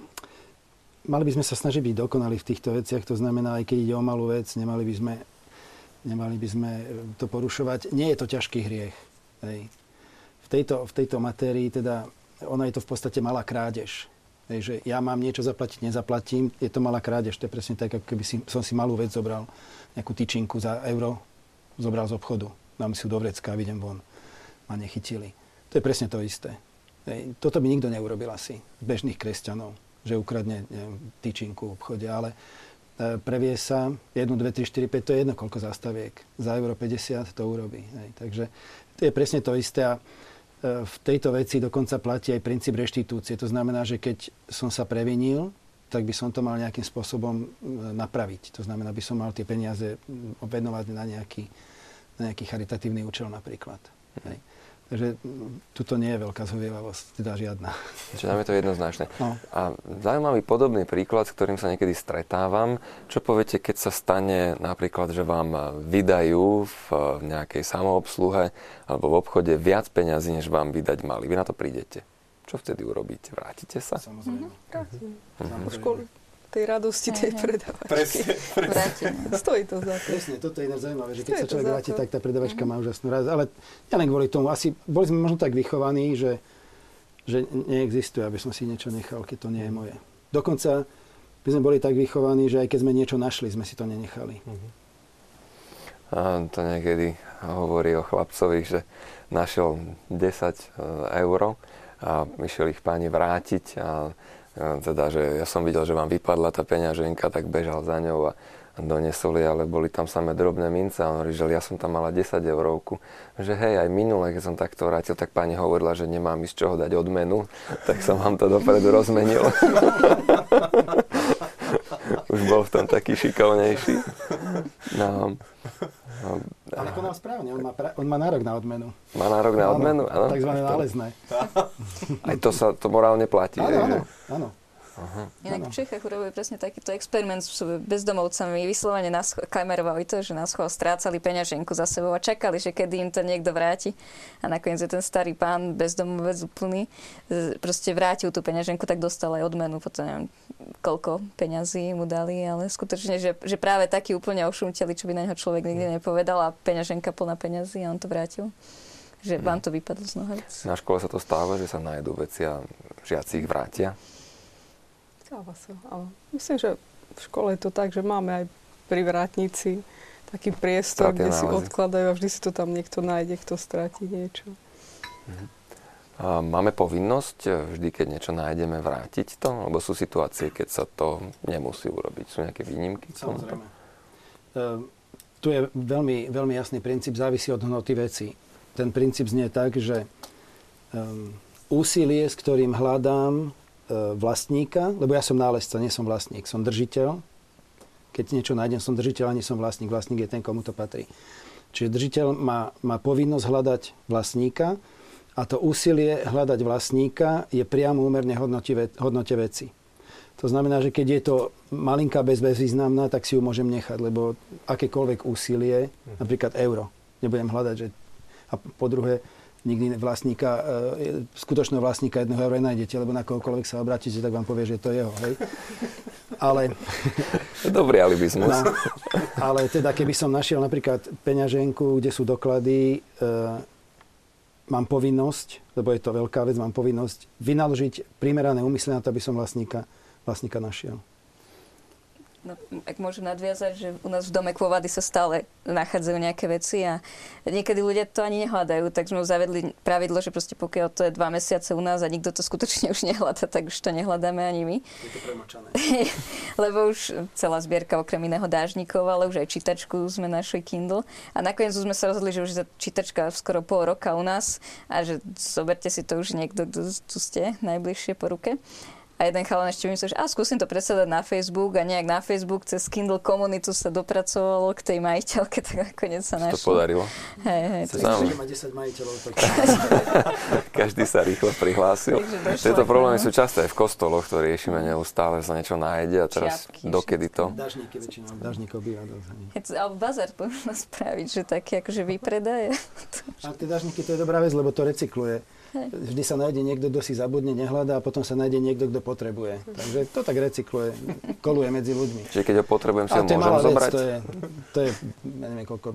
mali by sme sa snažiť byť dokonali v týchto veciach, to znamená, aj keď ide o malú vec, nemali by sme, nemali by sme to porušovať. Nie je to ťažký hriech. Hej. V, tejto, v tejto matérii teda, ona je to v podstate malá krádež. Hej, že ja mám niečo zaplatiť, nezaplatím, je to malá krádež. To je presne tak, ako keby si, som si malú vec zobral, nejakú tyčinku za euro, zobral z obchodu, dám si ju do vrecka a vidím von. Ma nechytili. To je presne to isté. Hej, toto by nikto neurobil asi, bežných kresťanov, že ukradne neviem, tyčinku v obchode, ale e, previe sa 1, 2, 3, 4, 5, to je jedno, koľko zastaviek. Za euro 50 to urobí. Hej. Takže to je presne to isté. A v tejto veci dokonca platí aj princíp reštitúcie. To znamená, že keď som sa previnil, tak by som to mal nejakým spôsobom napraviť. To znamená, by som mal tie peniaze venovať na nejaký, na nejaký charitatívny účel napríklad. Hej. Takže tuto nie je veľká zhovievavosť, teda žiadna. Čiže nám je to jednoznačné. No. A zaujímavý podobný príklad, s ktorým sa niekedy stretávam. Čo poviete, keď sa stane napríklad, že vám vydajú v nejakej samoobsluhe alebo v obchode viac peňazí, než vám vydať mali? Vy na to prídete. Čo vtedy urobíte? Vrátite sa? Samozrejme. Mm-hmm. Školy tej radosti tej predavačky. Presne, presne. Stojí to za to. Presne, toto je ináč zaujímavé, že keď Stojí sa človek vráti, tak tá predavačka mm. má úžasnú radosť. Ale ja len kvôli tomu, asi boli sme možno tak vychovaní, že, že neexistuje, aby som si niečo nechal, keď to nie je moje. Dokonca by sme boli tak vychovaní, že aj keď sme niečo našli, sme si to nenechali. Mm-hmm. A to niekedy hovorí o chlapcovi, že našiel 10 e, eur a išiel ich páni vrátiť a teda, že ja som videl, že vám vypadla tá peňaženka, tak bežal za ňou a donesol ale boli tam samé drobné mince a on hovorí, že ja som tam mala 10 eurovku. Že hej, aj minule, keď som takto vrátil, tak pani hovorila, že nemám ísť čoho dať odmenu, tak som vám to dopredu rozmenil. Už bol v tom taký šikovnejší. No. No, ale konal správne, on má, pra, on má nárok na odmenu. Má nárok na odmenu? Áno, takzvané nálezné. Aj to sa to morálne platí. Áno, áno, áno. Aha. Inak v Čechách urobili presne takýto experiment s bezdomovcami. Vyslovene nás kamerovali to, že nás strácali peňaženku za sebou a čakali, že kedy im to niekto vráti. A nakoniec je ten starý pán bezdomovec úplný proste vrátil tú peňaženku, tak dostal aj odmenu. Potom neviem, koľko peňazí mu dali, ale skutočne, že, že práve taký úplne ošumteli, čo by na neho človek nikdy nepovedal a peňaženka plná peňazí a on to vrátil že vám to vypadlo z nohavic. Na škole sa to stáva, že sa nájdú veci a žiaci ich vrátia? Stáva sa, ale myslím, že v škole je to tak, že máme aj privratníci taký priestor, Stratia kde nálezy. si odkladajú a vždy si to tam niekto nájde, kto stráti niečo. Mhm. A máme povinnosť eh, vždy, keď niečo nájdeme, vrátiť to? Lebo sú situácie, keď sa to nemusí urobiť. Sú nejaké výnimky? Samozrejme. Uh, tu je veľmi, veľmi jasný princíp, závisí od hnoty veci. Ten princíp znie tak, že um, úsilie, s ktorým hľadám E, vlastníka, lebo ja som nálezca, nie som vlastník, som držiteľ. Keď niečo nájdem, som držiteľ a nie som vlastník. Vlastník je ten, komu to patrí. Čiže držiteľ má, má povinnosť hľadať vlastníka a to úsilie hľadať vlastníka je priamo úmerne hodnote, hodnote veci. To znamená, že keď je to malinká bez bezvýznamná, tak si ju môžem nechať, lebo akékoľvek úsilie, napríklad euro, nebudem hľadať, že... A po druhé, nikdy vlastníka, e, skutočného vlastníka jedného eura nájdete, lebo na kohokoľvek sa obratíte, tak vám povie, že to je jeho. Hej? Ale... Dobrý alibizmus. No, ale teda, keby som našiel napríklad peňaženku, kde sú doklady, e, mám povinnosť, lebo je to veľká vec, mám povinnosť vynaložiť primerané úmysly na to, aby som vlastníka, vlastníka našiel no, ak môžem nadviazať, že u nás v dome Kvovady sa stále nachádzajú nejaké veci a niekedy ľudia to ani nehľadajú, tak sme zavedli pravidlo, že proste pokiaľ to je dva mesiace u nás a nikto to skutočne už nehľada, tak už to nehľadáme ani my. Je to Lebo už celá zbierka okrem iného dážnikov, ale už aj čítačku sme našli Kindle. A nakoniec sme sa rozhodli, že už je čítačka skoro pol roka u nás a že zoberte si to už niekto, kto tu ste najbližšie po ruke. A jeden chalan ešte myslel, že a skúsim to predsedať na Facebook a nejak na Facebook cez Kindle komunitu sa dopracovalo k tej majiteľke, tak nakoniec sa našlo. To podarilo. Hej, hej. To Sám. má 10 majiteľov. Tak... Každý sa rýchlo prihlásil. Tieto problémy sú časté aj v kostoloch, to riešime neustále, sa niečo nájde a teraz Čiapky, dokedy to? Dažníky väčšinou, dažníkov býva dosť. Alebo bazar možno spraviť, že také akože vypredaje. A tie dažníky to je dobrá vec, lebo to recykluje Vždy sa nájde niekto, kto si zabudne, nehľadá a potom sa nájde niekto, kto potrebuje. Takže to tak recykluje, koluje medzi ľuďmi. Čiže keď ho potrebujem, si ho môžem malá zobrať? Vec, to je, to je ja neviem koľko,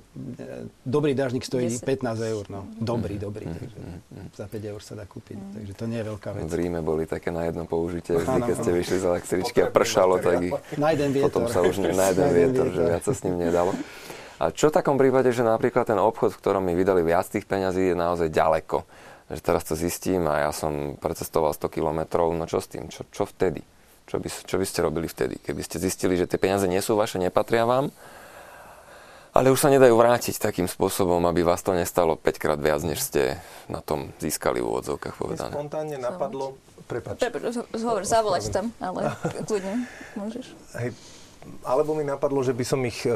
dobrý dážnik stojí 10. 15 eur. No. Dobrý, dobrý. Mm, takže mm, mm. za 5 eur sa dá kúpiť. Takže to nie je veľká vec. V Ríme boli také na jedno použitie, vždy, keď ste vyšli z električky a pršalo, tak ich... Na jeden vietor. Potom sa už ne, na jeden vietor, že viac sa s ním nedalo. A čo v takom prípade, že napríklad ten obchod, v ktorom mi vydali viac tých peňazí, je naozaj ďaleko? Že teraz to zistím a ja som precestoval 100 kilometrov, no čo s tým, čo, čo vtedy? Čo by, čo by ste robili vtedy? Keby ste zistili, že tie peniaze nie sú vaše, nepatria vám, ale už sa nedajú vrátiť takým spôsobom, aby vás to nestalo 5 krát viac, než ste na tom získali v úvodzovkách povedané. Mne spontánne napadlo... Prepač. Prepač, hovor, zavolať tam, ale kľudne môžeš. Hej, alebo mi napadlo, že by som ich e,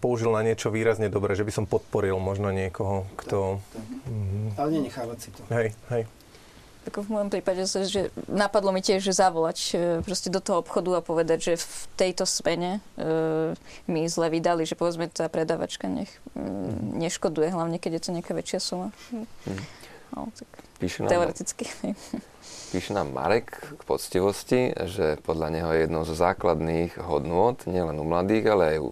použil na niečo výrazne dobré, že by som podporil možno niekoho, kto... Mm-hmm. Ale nenechávať si to. Hej, hej. Tak v môjom prípade, že napadlo mi tiež, že zavolať e, proste do toho obchodu a povedať, že v tejto smene e, mi zle vydali, že povedzme tá predavačka nech mm, neškoduje, hlavne keď je to nejaká väčšia suma. Mm. No, tak Píše teoreticky. Píše nám Marek k poctivosti, že podľa neho je jednou zo základných hodnôt, nielen u mladých, ale aj u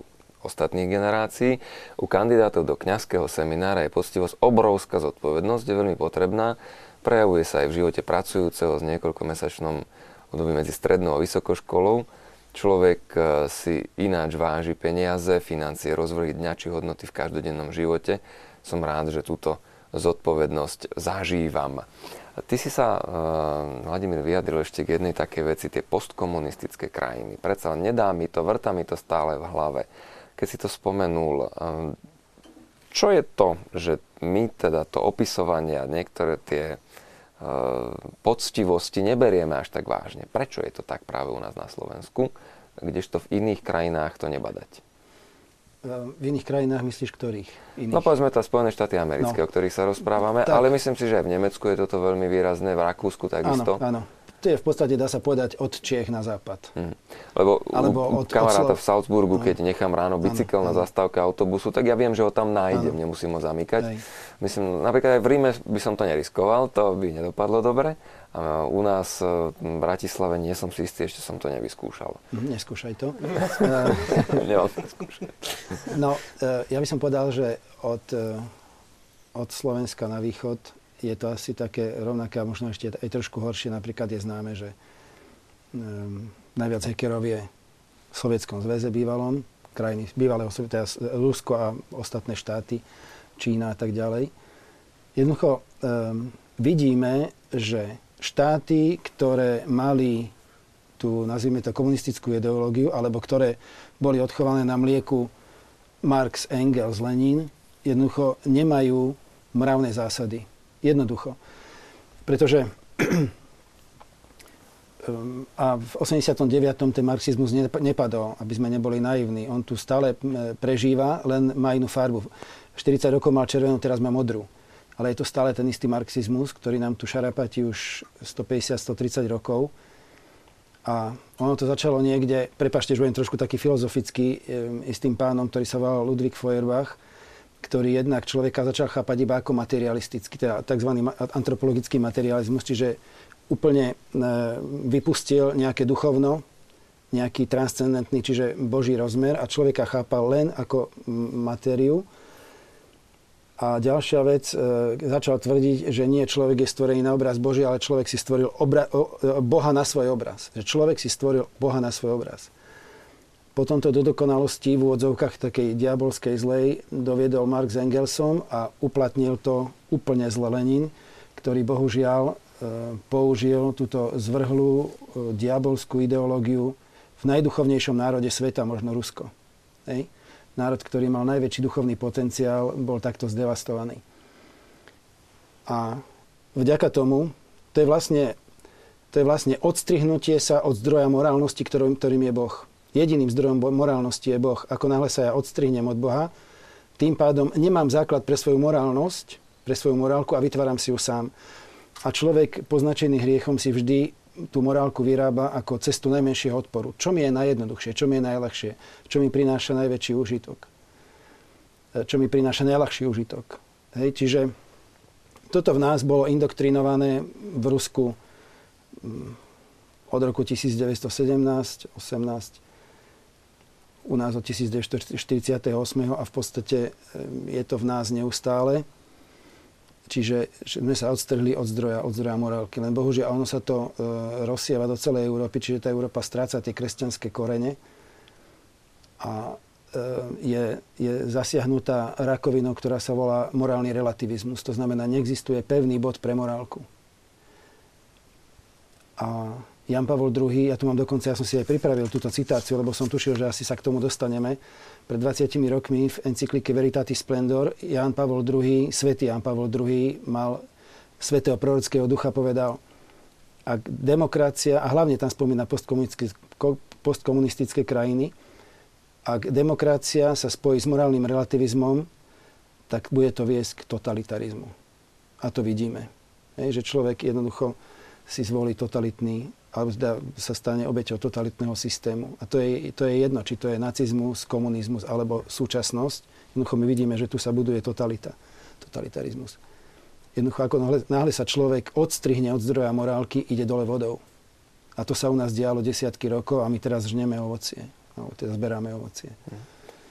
ostatných generácií. U kandidátov do kňazského seminára je poctivosť obrovská zodpovednosť, je veľmi potrebná. Prejavuje sa aj v živote pracujúceho s niekoľkomesačnom období medzi strednou a vysokou školou. Človek eh, si ináč váži peniaze, financie, rozvrhy dňa či hodnoty v každodennom živote. Som rád, že túto zodpovednosť zažívam. Ty si sa, uh, Vladimír, vyjadril ešte k jednej takej veci, tie postkomunistické krajiny. Predsa nedá mi to, vrta mi to stále v hlave. Keď si to spomenul, uh, čo je to, že my teda to opisovanie a niektoré tie uh, poctivosti neberieme až tak vážne? Prečo je to tak práve u nás na Slovensku, kdežto v iných krajinách to nebadať? V iných krajinách myslíš ktorých? Iných? No povedzme to Spojené štáty americké, no. o ktorých sa rozprávame, tak. ale myslím si, že aj v Nemecku je toto veľmi výrazné, v Rakúsku takisto. Áno, áno. to je v podstate, dá sa povedať, od Čiech na západ. Mm. Lebo Alebo od, kamaráta od v Salzburgu, no. keď nechám ráno bicykel ano, na zastávke autobusu, tak ja viem, že ho tam nájdem, ano. nemusím ho zamykať. Hej. Myslím, napríklad aj v Ríme by som to neriskoval, to by nedopadlo dobre. A u nás e, v Bratislave nie som si istý, ešte som to nevyskúšal. Mhm, neskúšaj to. no, e, ja by som povedal, že od, od Slovenska na východ je to asi také rovnaké a možno ešte aj trošku horšie. Napríklad je známe, že um, najviac hackerov je v Sovietskom zväze bývalom, krajiny bývalého teda Rusko a ostatné štáty, Čína a tak ďalej. Jednoducho um, vidíme, že štáty, ktoré mali tú, nazvime to, komunistickú ideológiu, alebo ktoré boli odchované na mlieku Marx, Engels, Lenin, jednoducho nemajú mravné zásady. Jednoducho. Pretože a v 89. ten marxizmus nepadol, aby sme neboli naivní. On tu stále prežíva, len má inú farbu. 40 rokov mal červenú, teraz má modrú. Ale je to stále ten istý marxizmus, ktorý nám tu šarapatí už 150-130 rokov. A ono to začalo niekde, prepašte, že budem trošku taký filozofický, istým pánom, ktorý sa volal Ludwig Feuerbach, ktorý jednak človeka začal chápať iba ako materialistický, teda tzv. antropologický materializmus, čiže úplne e, vypustil nejaké duchovno, nejaký transcendentný, čiže boží rozmer a človeka chápal len ako matériu. A ďalšia vec, e, začal tvrdiť, že nie človek je stvorený na obraz Boží, ale človek si stvoril obra- e, Boha na svoj obraz. Že človek si stvoril Boha na svoj obraz. Potom to do dokonalosti v úvodzovkách takej diabolskej zlej doviedol Marx Engelsom a uplatnil to úplne zle Lenin, ktorý bohužiaľ e, použil túto zvrhlú diabolskú ideológiu v najduchovnejšom národe sveta, možno Rusko. Hej? Národ, ktorý mal najväčší duchovný potenciál, bol takto zdevastovaný. A vďaka tomu, to je vlastne, to je vlastne odstrihnutie sa od zdroja morálnosti, ktorým, ktorým je Boh jediným zdrojom morálnosti je Boh. Ako náhle sa ja odstrihnem od Boha, tým pádom nemám základ pre svoju morálnosť, pre svoju morálku a vytváram si ju sám. A človek poznačený hriechom si vždy tú morálku vyrába ako cestu najmenšieho odporu. Čo mi je najjednoduchšie, čo mi je najľahšie, čo mi prináša najväčší užitok. E, čo mi prináša najľahší užitok. Hej, čiže toto v nás bolo indoktrinované v Rusku mm, od roku 1917, 18 u nás od 1948 a v podstate je to v nás neustále. Čiže sme sa odstrhli od zdroja, od zdroja morálky. Len bohužiaľ ono sa to e, rozsieva do celej Európy, čiže tá Európa stráca tie kresťanské korene a e, je, je zasiahnutá rakovinou, ktorá sa volá morálny relativizmus. To znamená, neexistuje pevný bod pre morálku. A Jan Pavol II, ja tu mám dokonca, ja som si aj pripravil túto citáciu, lebo som tušil, že asi sa k tomu dostaneme. Pred 20 rokmi v encyklike Veritatis Splendor Jan Pavol II, svätý Jan Pavol II mal svetého prorockého ducha povedal, ak demokracia, a hlavne tam spomína postkomunistické, postkomunistické krajiny, ak demokracia sa spojí s morálnym relativizmom, tak bude to viesť k totalitarizmu. A to vidíme. Hej, že človek jednoducho si zvolí totalitný alebo sa stane obeťou totalitného systému. A to je, to je jedno, či to je nacizmus, komunizmus alebo súčasnosť. Jednoducho my vidíme, že tu sa buduje totalita, totalitarizmus. Jednoducho ako náhle, náhle sa človek odstrihne od zdroja morálky, ide dole vodou. A to sa u nás dialo desiatky rokov a my teraz žneme ovocie. Alebo teda zberáme ovocie.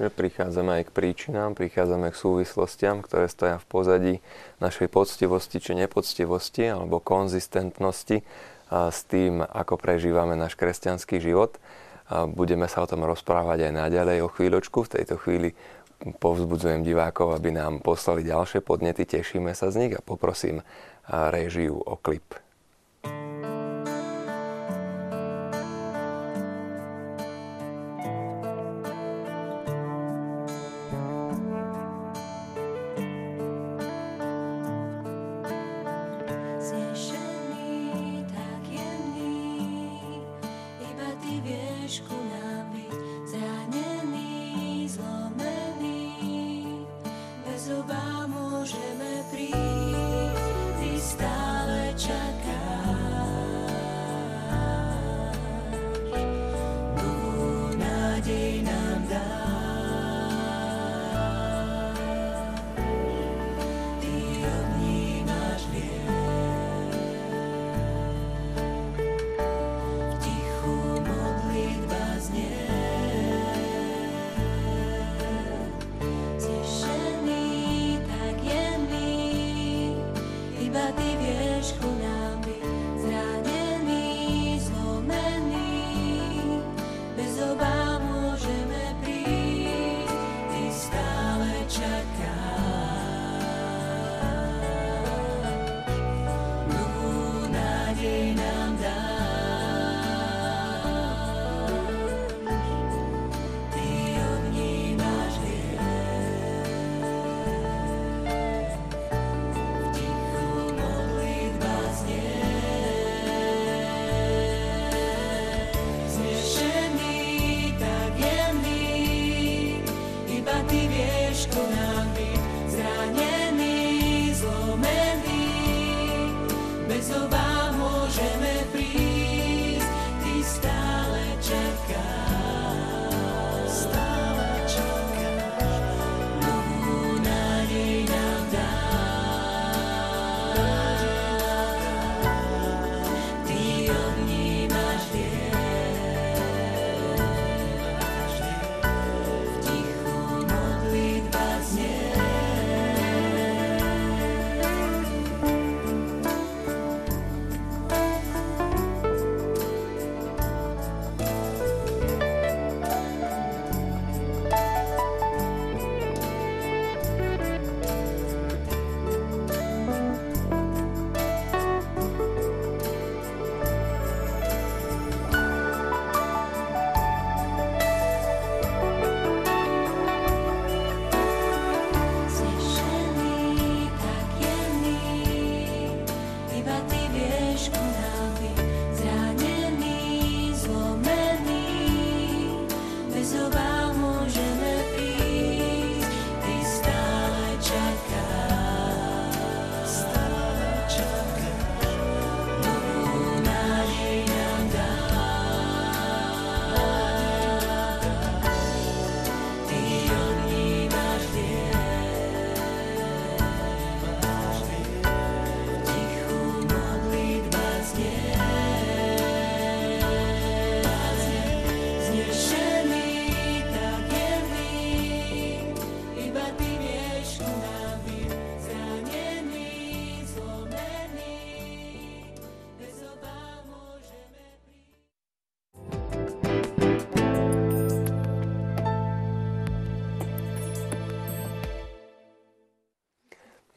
Že prichádzame aj k príčinám, prichádzame k súvislostiam, ktoré stoja v pozadí našej poctivosti či nepoctivosti alebo konzistentnosti s tým, ako prežívame náš kresťanský život. Budeme sa o tom rozprávať aj naďalej o chvíľočku. V tejto chvíli povzbudzujem divákov, aby nám poslali ďalšie podnety, tešíme sa z nich a poprosím režiu o klip.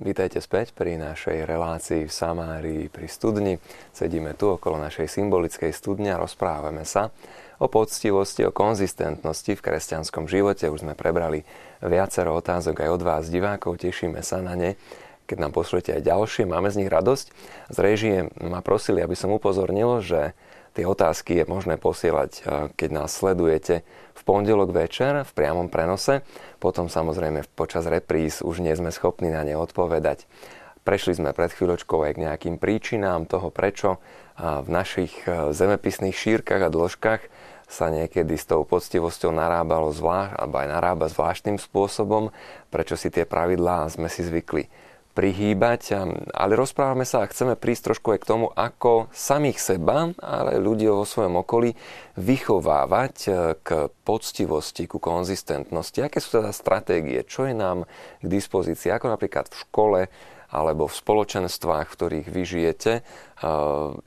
Vítajte späť pri našej relácii v Samárii pri studni. Sedíme tu okolo našej symbolickej studne a rozprávame sa o poctivosti, o konzistentnosti v kresťanskom živote. Už sme prebrali viacero otázok aj od vás, divákov, tešíme sa na ne. Keď nám pošlete aj ďalšie, máme z nich radosť. Z režie ma prosili, aby som upozornil, že tie otázky je možné posielať, eh, keď nás sledujete v pondelok večer v priamom prenose. Potom samozrejme počas repríz už nie sme schopní na ne odpovedať. Prešli sme pred chvíľočkou aj k nejakým príčinám toho, prečo v našich e, zemepisných šírkach a dĺžkach sa niekedy s tou poctivosťou narábalo zvlášť, alebo aj narába zvláštnym spôsobom, prečo si tie pravidlá sme si zvykli prihýbať, ale rozprávame sa a chceme prísť trošku aj k tomu, ako samých seba, ale ľudí vo svojom okolí vychovávať e, k poctivosti, ku konzistentnosti. Aké sú teda stratégie, čo je nám k dispozícii, ako napríklad v škole alebo v spoločenstvách, v ktorých vy žijete, e,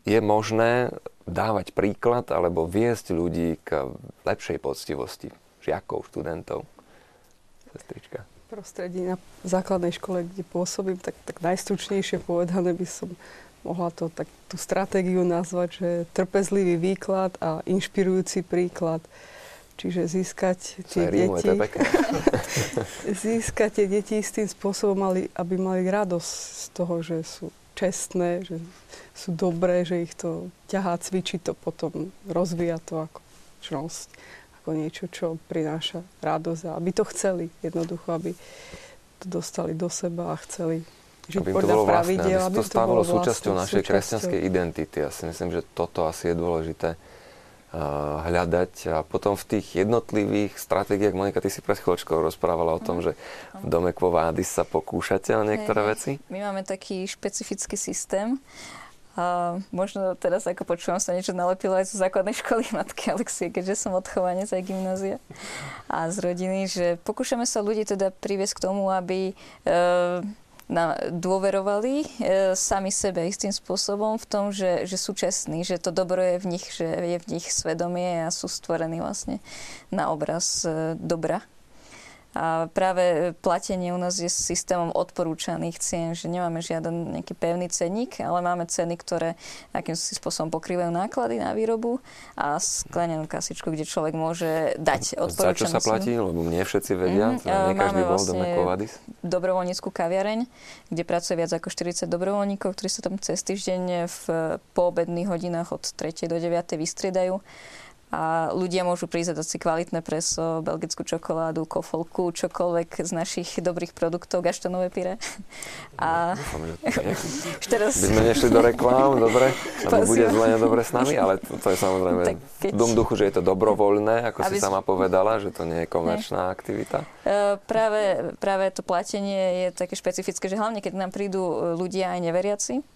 je možné dávať príklad alebo viesť ľudí k lepšej poctivosti žiakov, študentov. Sestrička prostredí na základnej škole, kde pôsobím, tak, tak najstručnejšie povedané by som mohla to tak tú stratégiu nazvať, že trpezlivý výklad a inšpirujúci príklad. Čiže získať tie rímuje, deti... získať tie deti tým spôsobom, mali, aby mali radosť z toho, že sú čestné, že sú dobré, že ich to ťahá, cvičí to potom, rozvíja to ako čnosť ako niečo, čo prináša radosť a aby to chceli jednoducho, aby to dostali do seba a chceli žiť aby podľa pravidel. Aby to stávalo súčasťou našej súčasťou. kresťanskej identity. Ja si myslím, že toto asi je dôležité uh, hľadať. A potom v tých jednotlivých stratégiách, Monika, ty si pred chvíľočkou rozprávala o tom, že v dome Kvovádis sa pokúšate o niektoré veci. My máme taký špecifický systém, a možno teraz, ako počúvam, sa niečo nalepilo aj zo základnej školy matky Alexie, keďže som odchovanec aj gymnázia a z rodiny, že pokúšame sa ľudí teda priviesť k tomu, aby e, na, dôverovali e, sami sebe istým spôsobom v tom, že, že sú čestní, že to dobro je v nich, že je v nich svedomie a sú stvorení vlastne na obraz e, dobra. A práve platenie u nás je systémom odporúčaných cien, že nemáme žiaden nejaký pevný ceník, ale máme ceny, ktoré akým spôsobom pokrývajú náklady na výrobu a sklenenú kasičku, kde človek môže dať odporúčanú Za čo sa platí? Lebo nie všetci vedia. Mm-hmm. Nie každý bol vlastne do dobrovoľníckú kaviareň, kde pracuje viac ako 40 dobrovoľníkov, ktorí sa tam cez týždeň v poobedných hodinách od 3. do 9. vystriedajú a ľudia môžu prísť a dať si kvalitné preso, belgickú čokoládu, kofolku, čokoľvek z našich dobrých produktov, gaštonové pire. A... Už teraz... By sme nešli do reklám, dobre? Lebo bude zle dobre s nami, ale to, to je samozrejme keď... v tom duchu, že je to dobrovoľné, ako Aby... si sama povedala, že to nie je komerčná nie. aktivita. Uh, práve, práve to platenie je také špecifické, že hlavne keď nám prídu ľudia aj neveriaci,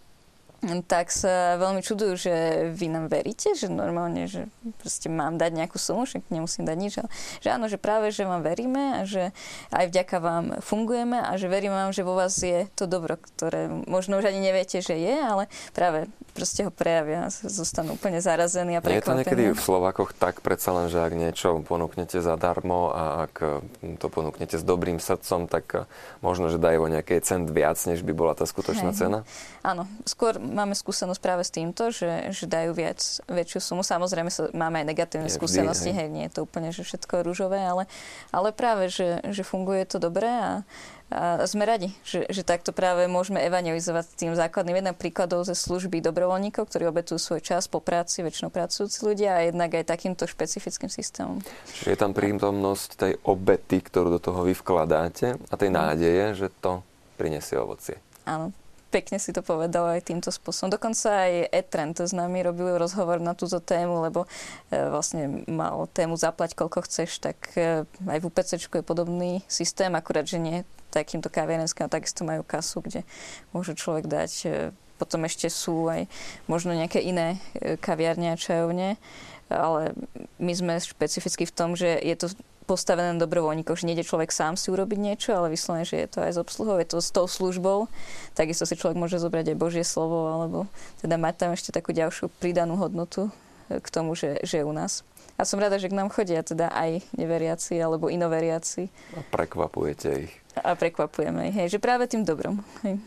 tak sa veľmi čudujú, že vy nám veríte, že normálne, že proste mám dať nejakú sumu, že nemusím dať nič, ale že áno, že práve, že vám veríme a že aj vďaka vám fungujeme a že veríme vám, že vo vás je to dobro, ktoré možno už ani neviete, že je, ale práve proste ho prejavia zostanú úplne zarazení a prekvapení. Je to niekedy v Slovakoch tak predsa len, že ak niečo ponúknete zadarmo a ak to ponúknete s dobrým srdcom, tak možno, že dajú o nejaký cent viac, než by bola tá skutočná Hej. cena? Áno, skôr máme skúsenosť práve s týmto, že, že dajú viac, väčšiu sumu. Samozrejme sa, máme aj negatívne je skúsenosti, vždy, hej. hej, nie je to úplne, že všetko je rúžové, ale, ale práve, že, že funguje to dobre a, a sme radi, že, že takto práve môžeme evangelizovať tým základným jednak príkladov ze služby dobrovoľníkov, ktorí obetujú svoj čas po práci, väčšinou pracujúci ľudia a jednak aj takýmto špecifickým systémom. Čiže je tam prítomnosť tej obety, ktorú do toho vy vkladáte a tej nádeje, že to prinesie ovocie. Áno, pekne si to povedal aj týmto spôsobom. Dokonca aj Etrend s nami robil rozhovor na túto tému, lebo e, vlastne mal tému zaplať koľko chceš, tak e, aj v UPC je podobný systém, akurát, že nie takýmto kaviarenským, takisto majú kasu, kde môže človek dať e, potom ešte sú aj možno nejaké iné kaviarne a čajovne, ale my sme špecificky v tom, že je to postavené na dobrovoľníkoch, že nejde človek sám si urobiť niečo, ale vyslovene, že je to aj s obsluhou, je to s tou službou. Takisto si človek môže zobrať aj Božie slovo, alebo teda mať tam ešte takú ďalšiu pridanú hodnotu e, k tomu, že, že je u nás. A som rada, že k nám chodia teda aj neveriaci alebo inoveriaci. A prekvapujete ich. A prekvapujeme ich, hej, že práve tým dobrom. Hej.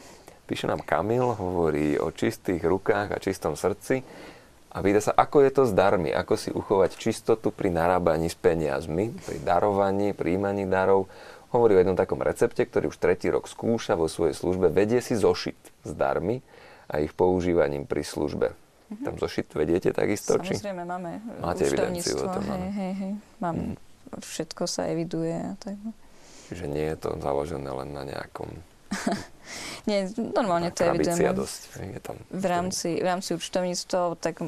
Píše nám Kamil, hovorí o čistých rukách a čistom srdci a vyda sa, ako je to s darmi, ako si uchovať čistotu pri narábaní s peniazmi, pri darovaní, príjmaní darov. Hovorí o jednom takom recepte, ktorý už tretí rok skúša vo svojej službe. Vedie si zošit s darmi a ich používaním pri službe. Mm-hmm. Tam zošit vediete takisto? Samozrejme, či? máme Máte evidenciu o tom, hej, hej, hej. Mám, mm. Všetko sa eviduje a tak. No. Čiže nie je to založené len na nejakom Nie, normálne to evidujeme. dosť. Je tam v rámci, v rámci účtovníctva, tak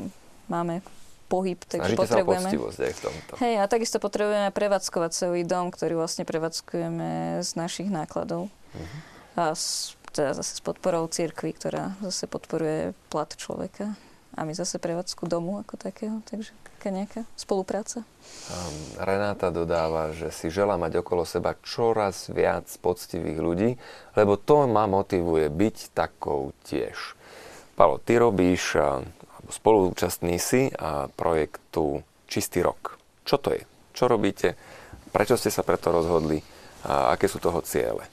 máme pohyb, takže Snažíte potrebujeme... sa aj v tomto. Hej, a takisto potrebujeme prevádzkovať celý dom, ktorý vlastne prevádzkujeme z našich nákladov. Uh-huh. A s, teda zase s podporou cirkvi, ktorá zase podporuje plat človeka. A my zase prevádzku domu ako takého, takže taká nejaká spolupráca. Renáta dodáva, že si žela mať okolo seba čoraz viac poctivých ľudí, lebo to ma motivuje byť takou tiež. Palo, ty robíš, alebo spoluúčastný si projektu Čistý rok. Čo to je? Čo robíte? Prečo ste sa preto rozhodli? A aké sú toho ciele?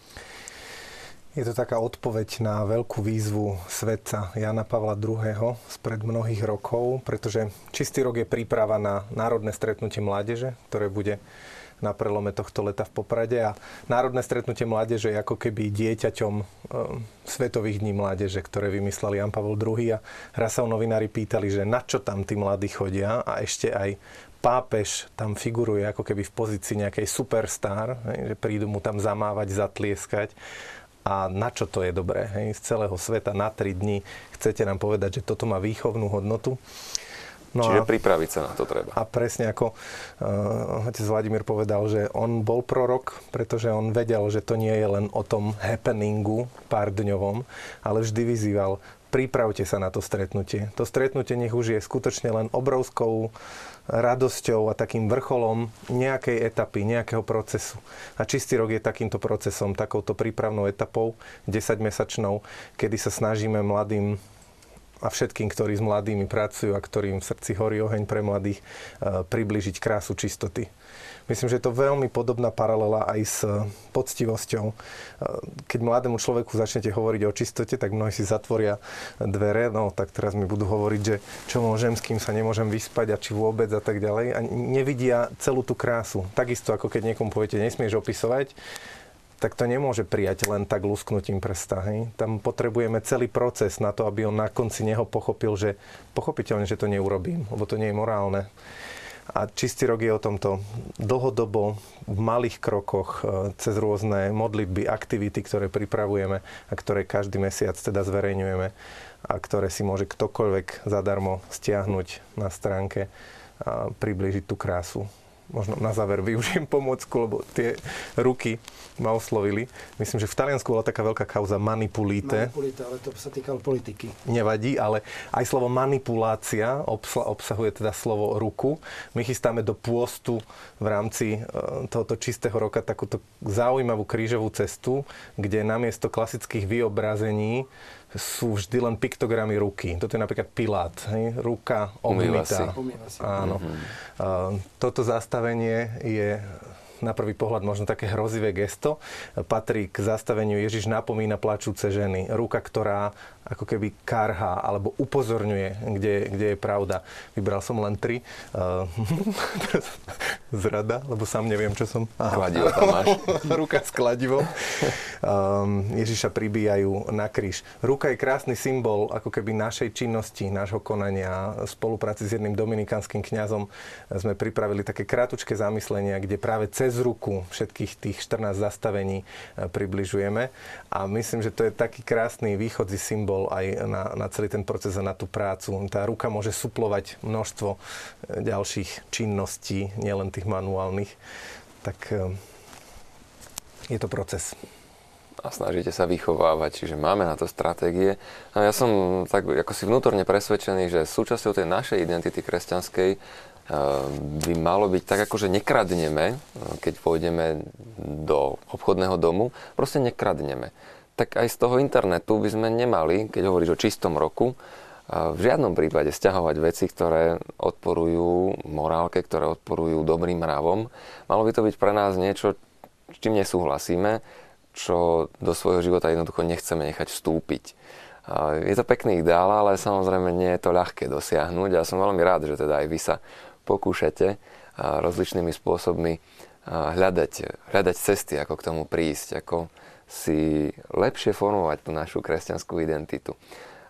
Je to taká odpoveď na veľkú výzvu svetca Jana Pavla II. spred mnohých rokov, pretože Čistý rok je príprava na národné stretnutie mládeže, ktoré bude na prelome tohto leta v Poprade a Národné stretnutie mládeže je ako keby dieťaťom e, Svetových dní mládeže, ktoré vymysleli Jan Pavel II. A raz sa novinári pýtali, že na čo tam tí mladí chodia a ešte aj pápež tam figuruje ako keby v pozícii nejakej superstar, že prídu mu tam zamávať, zatlieskať a na čo to je dobré. Hej? Z celého sveta na 3 dní chcete nám povedať, že toto má výchovnú hodnotu. No Čiže a, pripraviť sa na to treba. A presne ako uh, otec Vladimír povedal, že on bol prorok, pretože on vedel, že to nie je len o tom happeningu pár dňovom, ale vždy vyzýval, pripravte sa na to stretnutie. To stretnutie nech už je skutočne len obrovskou radosťou a takým vrcholom nejakej etapy, nejakého procesu. A čistý rok je takýmto procesom, takouto prípravnou etapou, 10-mesačnou, kedy sa snažíme mladým a všetkým, ktorí s mladými pracujú a ktorým v srdci horí oheň pre mladých, e, približiť krásu čistoty. Myslím, že je to veľmi podobná paralela aj s eh, poctivosťou. Eh, keď mladému človeku začnete hovoriť o čistote, tak mnohí si zatvoria dvere, no tak teraz mi budú hovoriť, že čo môžem, s kým sa nemôžem vyspať a či vôbec a tak ďalej. A nevidia celú tú krásu. Takisto ako keď niekomu poviete, nesmieš opisovať, tak to nemôže prijať len tak lusknutím prsta. Hej? Tam potrebujeme celý proces na to, aby on na konci neho pochopil, že pochopiteľne, že to neurobím, lebo to nie je morálne. A čistý rok je o tomto. Dlhodobo, v malých krokoch, e, cez rôzne modlitby, aktivity, ktoré pripravujeme a ktoré každý mesiac teda zverejňujeme a ktoré si môže ktokoľvek zadarmo stiahnuť na stránke a priblížiť tú krásu možno na záver využijem pomôcku, lebo tie ruky ma oslovili. Myslím, že v Taliansku bola taká veľká kauza manipulite. Manipulite, ale to sa týkalo politiky. Nevadí, ale aj slovo manipulácia obsahuje teda slovo ruku. My chystáme do pôstu v rámci e, tohoto čistého roka takúto zaujímavú krížovú cestu, kde namiesto klasických vyobrazení sú vždy len piktogramy ruky. Toto je napríklad Pilát, hej? ruka omytá. Áno. Mm-hmm. Toto zastavenie je na prvý pohľad možno také hrozivé gesto. Patrí k zastaveniu Ježiš napomína plačúce ženy. Ruka, ktorá ako keby karha alebo upozorňuje, kde, kde je pravda. Vybral som len tri. Uh, zrada, lebo sám neviem, čo som... Aha. Kladivo tam máš. Ruka s kladivom. Um, Ježiša pribíjajú na kríž. Ruka je krásny symbol ako keby našej činnosti, nášho konania. V spolupráci s jedným dominikánskym kňazom sme pripravili také krátučké zamyslenia, kde práve cez ruku všetkých tých 14 zastavení eh, približujeme. A myslím, že to je taký krásny východzí symbol bol aj na, na celý ten proces a na tú prácu. Tá ruka môže suplovať množstvo e, ďalších činností, nielen tých manuálnych. Tak e, je to proces a snažíte sa vychovávať, čiže máme na to stratégie. A ja som tak ako si vnútorne presvedčený, že súčasťou tej našej identity kresťanskej e, by malo byť tak, ako že nekradneme, keď pôjdeme do obchodného domu, proste nekradneme tak aj z toho internetu by sme nemali, keď hovoríš o čistom roku, v žiadnom prípade stiahovať veci, ktoré odporujú morálke, ktoré odporujú dobrým mravom. Malo by to byť pre nás niečo, s čím nesúhlasíme, čo do svojho života jednoducho nechceme nechať vstúpiť. Je to pekný ideál, ale samozrejme nie je to ľahké dosiahnuť a som veľmi rád, že teda aj vy sa pokúšate rozličnými spôsobmi hľadať, hľadať cesty, ako k tomu prísť, ako si lepšie formovať tú našu kresťanskú identitu.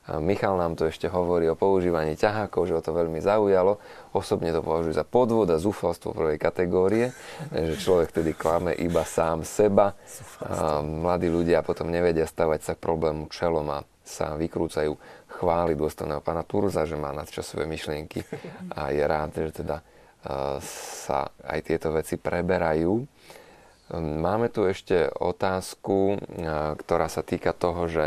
Michal nám to ešte hovorí o používaní ťahákov, že ho to veľmi zaujalo. Osobne to považujú za podvod a zúfalstvo prvej kategórie, že človek tedy klame iba sám seba. A mladí ľudia potom nevedia stavať sa k problému čelom a sa vykrúcajú chváli dôstojného pána Turza, že má nadčasové myšlienky a je rád, že teda sa aj tieto veci preberajú. Máme tu ešte otázku, ktorá sa týka toho, že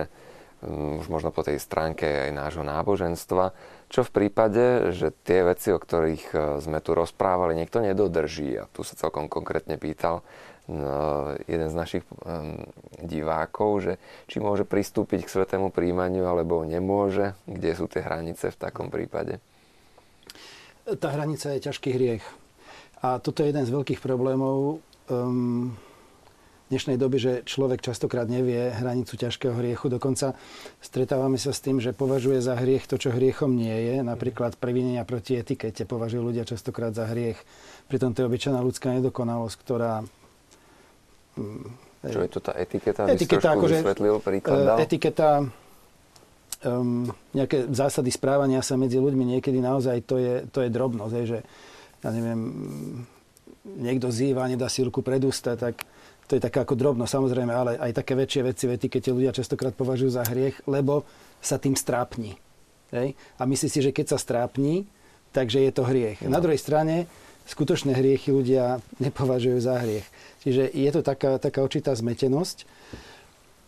už možno po tej stránke aj nášho náboženstva, čo v prípade, že tie veci, o ktorých sme tu rozprávali, niekto nedodrží. A tu sa celkom konkrétne pýtal jeden z našich divákov, že či môže pristúpiť k svetému príjmaniu, alebo nemôže. Kde sú tie hranice v takom prípade? Tá hranica je ťažký hriech. A toto je jeden z veľkých problémov, um, dnešnej doby, že človek častokrát nevie hranicu ťažkého hriechu. Dokonca stretávame sa s tým, že považuje za hriech to, čo hriechom nie je. Napríklad previnenia proti etikete považujú ľudia častokrát za hriech. Pritom to je obyčajná ľudská nedokonalosť, ktorá... Um, čo je to tá etiketa? Etiketa, akože, príklad Etiketa, um, nejaké zásady správania sa medzi ľuďmi niekedy naozaj to je, to je drobnosť. Je, že ja neviem, niekto zýva, nedá si ruku pred ústa, tak to je taká ako drobno, samozrejme, ale aj také väčšie veci v etikete ľudia častokrát považujú za hriech, lebo sa tým strápni. Hej? A myslí si, že keď sa strápni, takže je to hriech. No. Na druhej strane, skutočné hriechy ľudia nepovažujú za hriech. Čiže je to taká, taká určitá zmetenosť.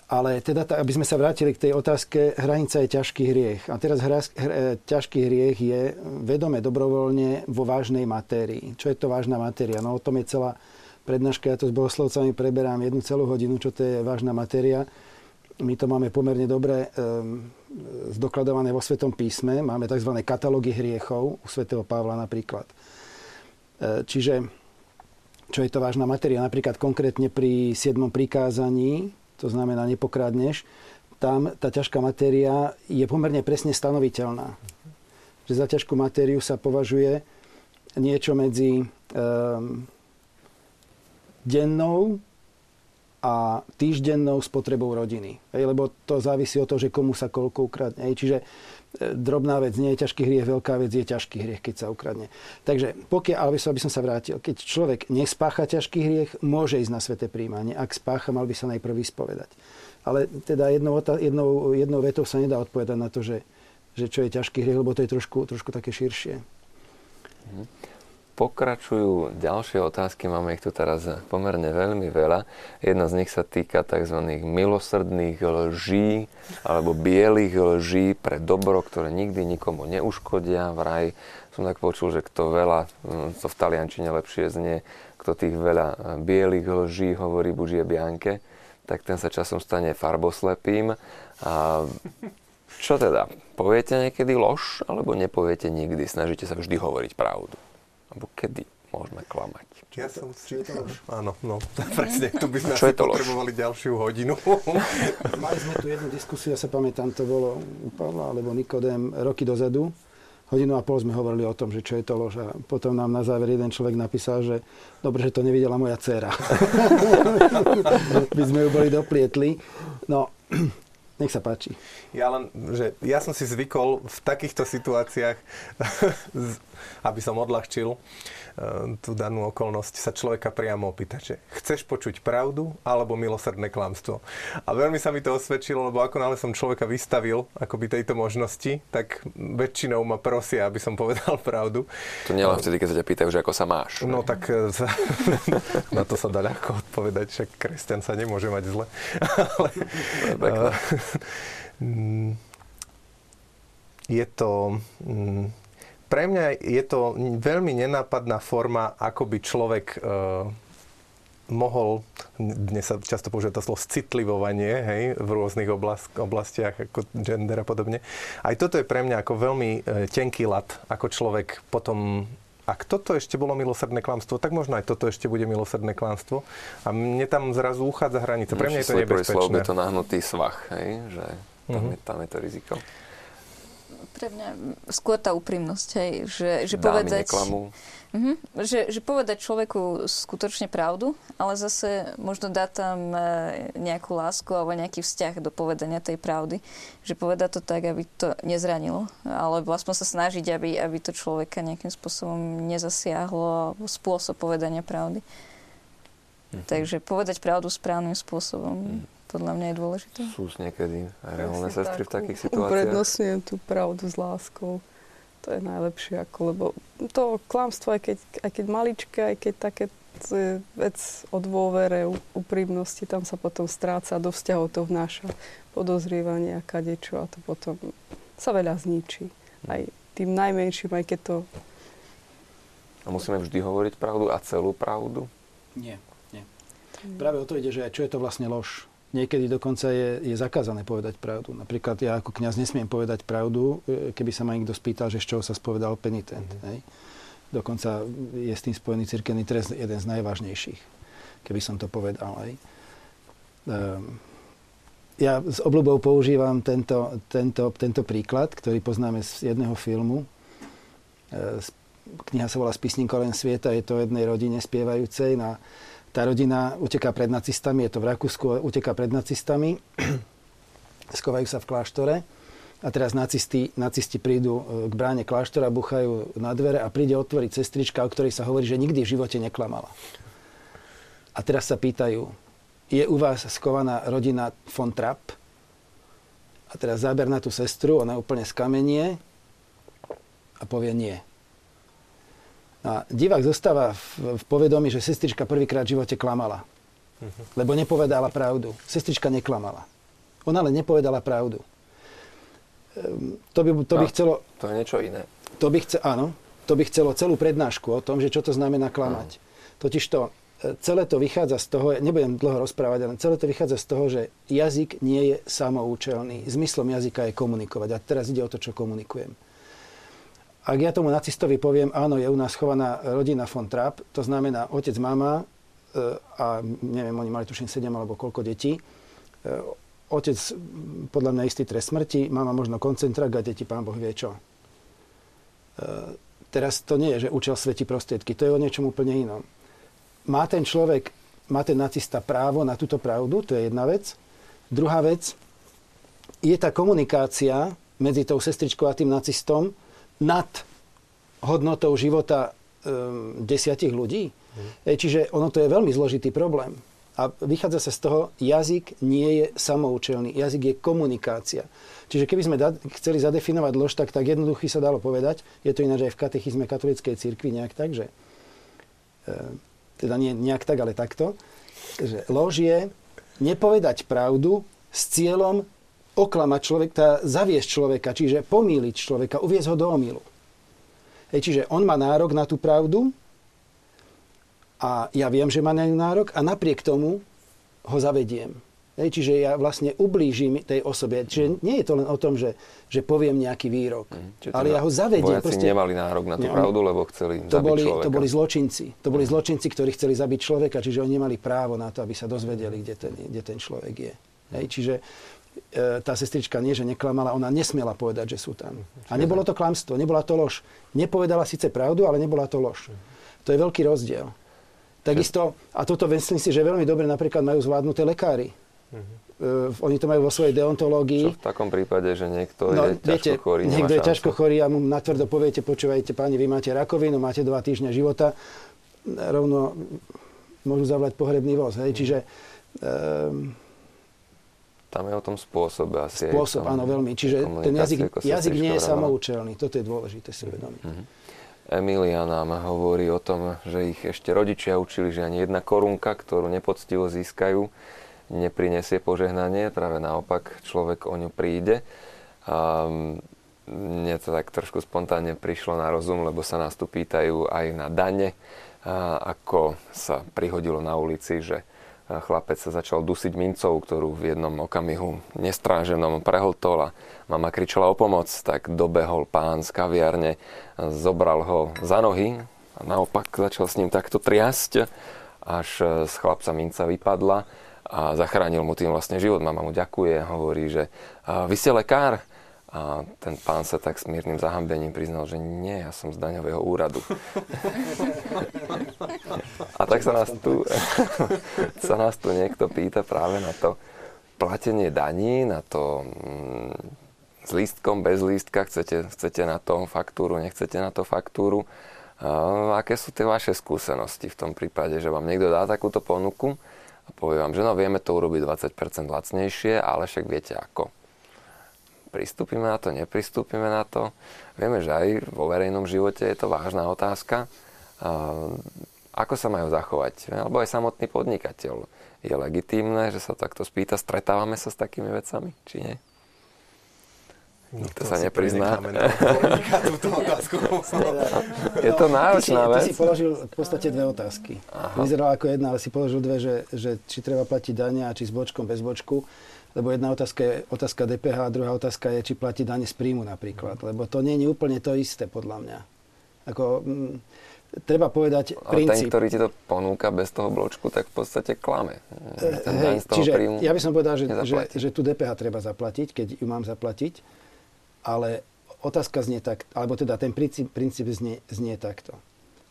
Ale teda, aby sme sa vrátili k tej otázke, hranica je ťažký hriech. A teraz hra, hra, ťažký hriech je vedome dobrovoľne vo vážnej matérii. Čo je to vážna matéria? No o tom je celá prednáška. Ja to s bohoslovcami preberám jednu celú hodinu, čo to je vážna matéria. My to máme pomerne dobre um, zdokladované vo Svetom písme. Máme tzv. katalógy hriechov u svätého Pavla napríklad. E, čiže čo je to vážna matéria? Napríklad konkrétne pri 7. prikázaní to znamená nepokrádneš, tam tá ťažká matéria je pomerne presne stanoviteľná. Že za ťažkú matériu sa považuje niečo medzi um, dennou a týždennou spotrebou rodiny. Lebo to závisí od toho, že komu sa koľko ukradne. Čiže drobná vec nie je ťažký hriech, veľká vec je ťažký hriech, keď sa ukradne. Takže pokiaľ, ale aby som sa vrátil, keď človek nespácha ťažký hriech, môže ísť na sveté príjmanie. Ak spácha, mal by sa najprv vyspovedať. Ale teda jednou, jednou, jednou vetou sa nedá odpovedať na to, že, že čo je ťažký hriech, lebo to je trošku, trošku také širšie. Mhm pokračujú ďalšie otázky, máme ich tu teraz pomerne veľmi veľa. Jedna z nich sa týka tzv. milosrdných lží alebo bielých lží pre dobro, ktoré nikdy nikomu neuškodia. Vraj som tak počul, že kto veľa, hm, to v taliančine lepšie znie, kto tých veľa bielých lží hovorí bužie bianke, tak ten sa časom stane farboslepým. A čo teda? Poviete niekedy lož, alebo nepoviete nikdy? Snažíte sa vždy hovoriť pravdu? Alebo kedy môžeme klamať? Ja som si... Áno, no, presne, tu by sme Čo asi potrebovali lož? ďalšiu hodinu. Mali sme tu jednu diskusiu, ja sa pamätám, to bolo u Pavla alebo Nikodem roky dozadu. Hodinu a pol sme hovorili o tom, že čo je to lož. A potom nám na záver jeden človek napísal, že dobre, že to nevidela moja dcéra. by sme ju boli doplietli. No, nech sa páči. Ja len, že ja som si zvykol v takýchto situáciách, aby som odľahčil, Eh, tú danú okolnosť sa človeka priamo opýtať, že chceš počuť pravdu alebo milosrdné klamstvo. A veľmi sa mi to osvedčilo, lebo ako nále som človeka vystavil akoby tejto možnosti, tak väčšinou ma prosia, aby som povedal pravdu. To nie len vtedy, keď sa ťa pýtajú, že ako sa máš. No tak eh, na to sa dá ľahko odpovedať, že kresťan sa nemôže mať zle. Ale, eh, mm, je to mm, pre mňa je to veľmi nenápadná forma, ako by človek e, mohol, dnes sa často používa to slovo citlivovanie, hej, v rôznych oblast, oblastiach, ako gender a podobne. Aj toto je pre mňa ako veľmi e, tenký lat, ako človek potom ak toto ešte bolo milosrdné klamstvo, tak možno aj toto ešte bude milosrdné klamstvo. A mne tam zrazu uchádza hranica. Pre mňa je to nebezpečné. Slov to nahnutý svach, hej? že tam, uh-huh. je, tam je to riziko pre mňa skôr tá úprimnosť, hej, že, že povedať... Uh-huh, že, že povedať človeku skutočne pravdu, ale zase možno dá tam e, nejakú lásku alebo nejaký vzťah do povedania tej pravdy. Že povedať to tak, aby to nezranilo, alebo aspoň sa snažiť, aby, aby to človeka nejakým spôsobom nezasiahlo spôsob povedania pravdy. Uh-huh. Takže povedať pravdu správnym spôsobom. Uh-huh podľa mňa je dôležité. Sú niekedy reálne sestry v takých situáciách? Uprednostňujem tú pravdu s láskou. To je najlepšie, ako, lebo to klamstvo, aj keď, aj keď maličké, aj keď také vec o dôvere, úprimnosti, tam sa potom stráca, do vzťahov to vnáša podozrievanie a kadečo a to potom sa veľa zničí. Aj tým najmenším, aj keď to... A musíme vždy hovoriť pravdu a celú pravdu? Nie, nie. Práve o to ide, že čo je to vlastne lož. Niekedy dokonca je, je zakázané povedať pravdu. Napríklad ja ako kňaz nesmiem povedať pravdu, e, keby sa ma niekto spýtal, že z čoho sa spovedal penitent. Mm-hmm. Hej? Dokonca je s tým spojený cirkevný trest jeden z najvážnejších, keby som to povedal. Hej? Um, ja s obľubou používam tento, tento, tento príklad, ktorý poznáme z jedného filmu. E, kniha sa volá Spisník len sveta, je to jednej rodine spievajúcej na tá rodina uteká pred nacistami, je to v Rakúsku, uteká pred nacistami, skovajú sa v kláštore a teraz nacisti, nacisti prídu e, k bráne kláštora, buchajú na dvere a príde otvoriť sestrička, o ktorej sa hovorí, že nikdy v živote neklamala. A teraz sa pýtajú, je u vás skovaná rodina von Trapp? A teraz záber na tú sestru, ona úplne skamenie a povie nie. A divák zostáva v, v povedomí, že sestrička prvýkrát v živote klamala. Uh-huh. Lebo nepovedala pravdu. Sestrička neklamala. Ona len nepovedala pravdu. Ehm, to by, to by no, chcelo... To je niečo iné. To by chce, áno, to by chcelo celú prednášku o tom, že čo to znamená klamať. Uh-huh. Totiž to, e, celé to vychádza z toho, nebudem dlho rozprávať, ale celé to vychádza z toho, že jazyk nie je samoučelný. Zmyslom jazyka je komunikovať. A teraz ide o to, čo komunikujem. Ak ja tomu nacistovi poviem, áno, je u nás chovaná rodina von Trapp, to znamená otec, mama e, a neviem, oni mali tuším 7 alebo koľko detí, e, otec podľa mňa istý trest smrti, mama možno koncentrák a deti pán Boh vie čo. E, teraz to nie je, že učil sveti prostriedky, to je o niečom úplne inom. Má ten človek, má ten nacista právo na túto pravdu, to je jedna vec. Druhá vec, je tá komunikácia medzi tou sestričkou a tým nacistom, nad hodnotou života um, desiatich ľudí. Mm. Čiže ono to je veľmi zložitý problém. A vychádza sa z toho, jazyk nie je samoučelný, jazyk je komunikácia. Čiže keby sme da- chceli zadefinovať lož, tak tak jednoduchý sa dalo povedať, je to ináč aj v katechizme katolíckej cirkvi nejak tak, že e, teda nie nejak tak, ale takto, že lož je nepovedať pravdu s cieľom oklamať človeka, zaviesť človeka, čiže pomýliť človeka, uviezť ho do omylu. Hej, čiže on má nárok na tú pravdu a ja viem, že má na nárok a napriek tomu ho zavediem. Hej, čiže ja vlastne ublížim tej osobe. Čiže nie je to len o tom, že, že poviem nejaký výrok, mm, ale ja ho zavediem. Vojaci proste, nemali nárok na tú ne, pravdu, lebo chceli to zabiť boli, človeka. To boli zločinci. To boli mm. zločinci, ktorí chceli zabiť človeka, čiže oni nemali právo na to, aby sa dozvedeli, kde ten, kde ten človek je. Hej, čiže tá sestrička nie, že neklamala, ona nesmiela povedať, že sú tam. A nebolo to klamstvo, nebola to lož. Nepovedala síce pravdu, ale nebola to lož. To je veľký rozdiel. Takisto, a toto myslím si, že veľmi dobre napríklad majú zvládnuté lekári. Uh, oni to majú vo svojej deontológii. Čo v takom prípade, že niekto no, je viete, ťažko chorý, Niekto je ťažko chorý a mu natvrdo poviete, počúvajte páni, vy máte rakovinu, máte dva týždňa života, rovno môžu zavlať pohrebný voz. Hej? Čiže um, tam je o tom spôsobe asi. Spôsob, áno, veľmi. Čiže ten jazyk, jazyk nie je samoučelný. Toto je dôležité si uvedomiť. Mm-hmm. Emilia nám hovorí o tom, že ich ešte rodičia učili, že ani jedna korunka, ktorú nepoctivo získajú, neprinesie požehnanie. Práve naopak, človek o ňu príde. A mne to tak trošku spontánne prišlo na rozum, lebo sa nás tu pýtajú aj na dane, a ako sa prihodilo na ulici, že chlapec sa začal dusiť mincov, ktorú v jednom okamihu nestráženom prehltol a mama kričala o pomoc, tak dobehol pán z kaviarne, zobral ho za nohy a naopak začal s ním takto triasť, až z chlapca minca vypadla a zachránil mu tým vlastne život. Mama mu ďakuje, hovorí, že vy ste lekár, a ten pán sa tak s miernym zahambením priznal, že nie, ja som z daňového úradu. A tak sa nás tu, sa nás tu niekto pýta práve na to platenie daní, na to mm, s lístkom, bez lístka, chcete, chcete na to faktúru, nechcete na to faktúru. A aké sú tie vaše skúsenosti v tom prípade, že vám niekto dá takúto ponuku a povie vám, že no vieme to urobiť 20% lacnejšie, ale však viete ako pristúpime na to, nepristúpime na to. Vieme, že aj vo verejnom živote je to vážna otázka. Ako sa majú zachovať? Alebo aj samotný podnikateľ. Je legitímne, že sa takto spýta, stretávame sa s takými vecami, či nie? Nikto sa neprizná. je to náročná vec. Ty si položil v podstate dve otázky. Vyzeralo ako jedna, ale si položil dve, že, že či treba platiť dania, či s bočkom, bez bočku lebo jedna otázka je otázka DPH a druhá otázka je, či platí dane z príjmu napríklad. Lebo to nie je úplne to isté, podľa mňa. Ako, m, mm, treba povedať Ale princíp. ten, ktorý ti to ponúka bez toho bločku, tak v podstate klame. Ten Hej, čiže príjmu ja by som povedal, že, že, že tu DPH treba zaplatiť, keď ju mám zaplatiť, ale otázka znie tak, alebo teda ten princíp, princíp znie, znie takto.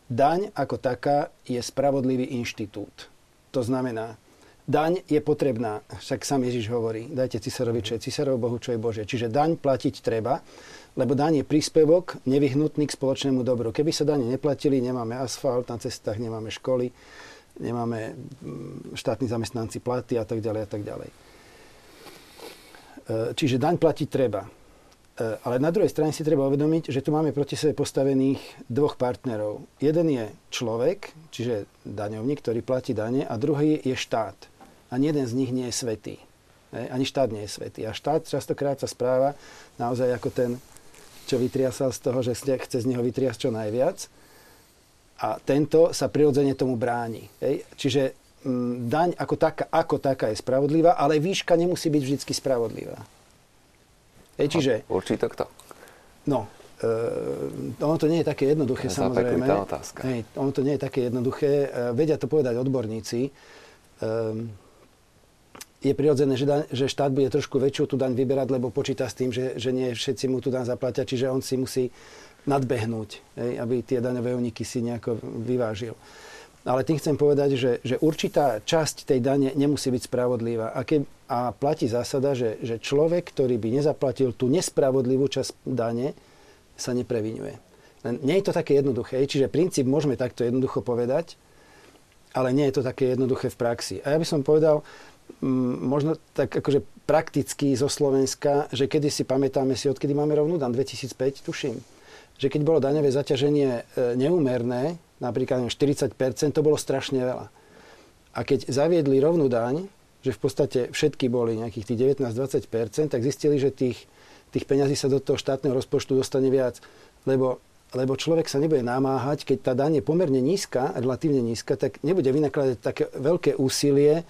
Daň ako taká je spravodlivý inštitút. To znamená, daň je potrebná, však sám Ježiš hovorí, dajte cisárovi, čo je císarov, Bohu, čo je Bože. Čiže daň platiť treba, lebo daň je príspevok nevyhnutný k spoločnému dobru. Keby sa dane neplatili, nemáme asfalt na cestách, nemáme školy, nemáme mm, štátni zamestnanci platy a tak ďalej a tak ďalej. E, čiže daň platiť treba. ale na druhej strane si treba uvedomiť, že tu máme proti sebe postavených dvoch partnerov. Jeden je človek, čiže daňovník, ktorý platí dane, a druhý je štát. Ani jeden z nich nie je svetý. Ani štát nie je svetý. A štát častokrát sa správa naozaj ako ten, čo vytriasal z toho, že chce z neho vytriasť čo najviac. A tento sa prirodzene tomu bráni. Čiže m, daň ako taká, ako taká je spravodlivá, ale výška nemusí byť vždy spravodlivá. Čiže... Určí to kto? No, uh, ono to nie je také jednoduché, je samozrejme. otázka. Hej, ono to nie je také jednoduché. Uh, vedia to povedať odborníci. Um, je prirodzené, že, daň, že štát bude trošku väčšiu tú daň vyberať, lebo počíta s tým, že, že nie všetci mu tú daň zaplatia, čiže on si musí nadbehnúť, hej, aby tie daňové úniky si nejako vyvážil. Ale tým chcem povedať, že, že určitá časť tej dane nemusí byť spravodlivá. A, ke, a platí zásada, že, že človek, ktorý by nezaplatil tú nespravodlivú časť dane, sa neprevinuje. Len nie je to také jednoduché. Čiže princíp môžeme takto jednoducho povedať, ale nie je to také jednoduché v praxi. A ja by som povedal, možno tak akože prakticky zo Slovenska, že kedy si pamätáme si, odkedy máme rovnú dan, 2005, tuším, že keď bolo daňové zaťaženie e, neúmerné, napríklad 40%, to bolo strašne veľa. A keď zaviedli rovnú daň, že v podstate všetky boli nejakých tých 19-20%, tak zistili, že tých, tých peňazí sa do toho štátneho rozpočtu dostane viac. Lebo, lebo človek sa nebude namáhať, keď tá daň je pomerne nízka, relatívne nízka, tak nebude vynakladať také veľké úsilie,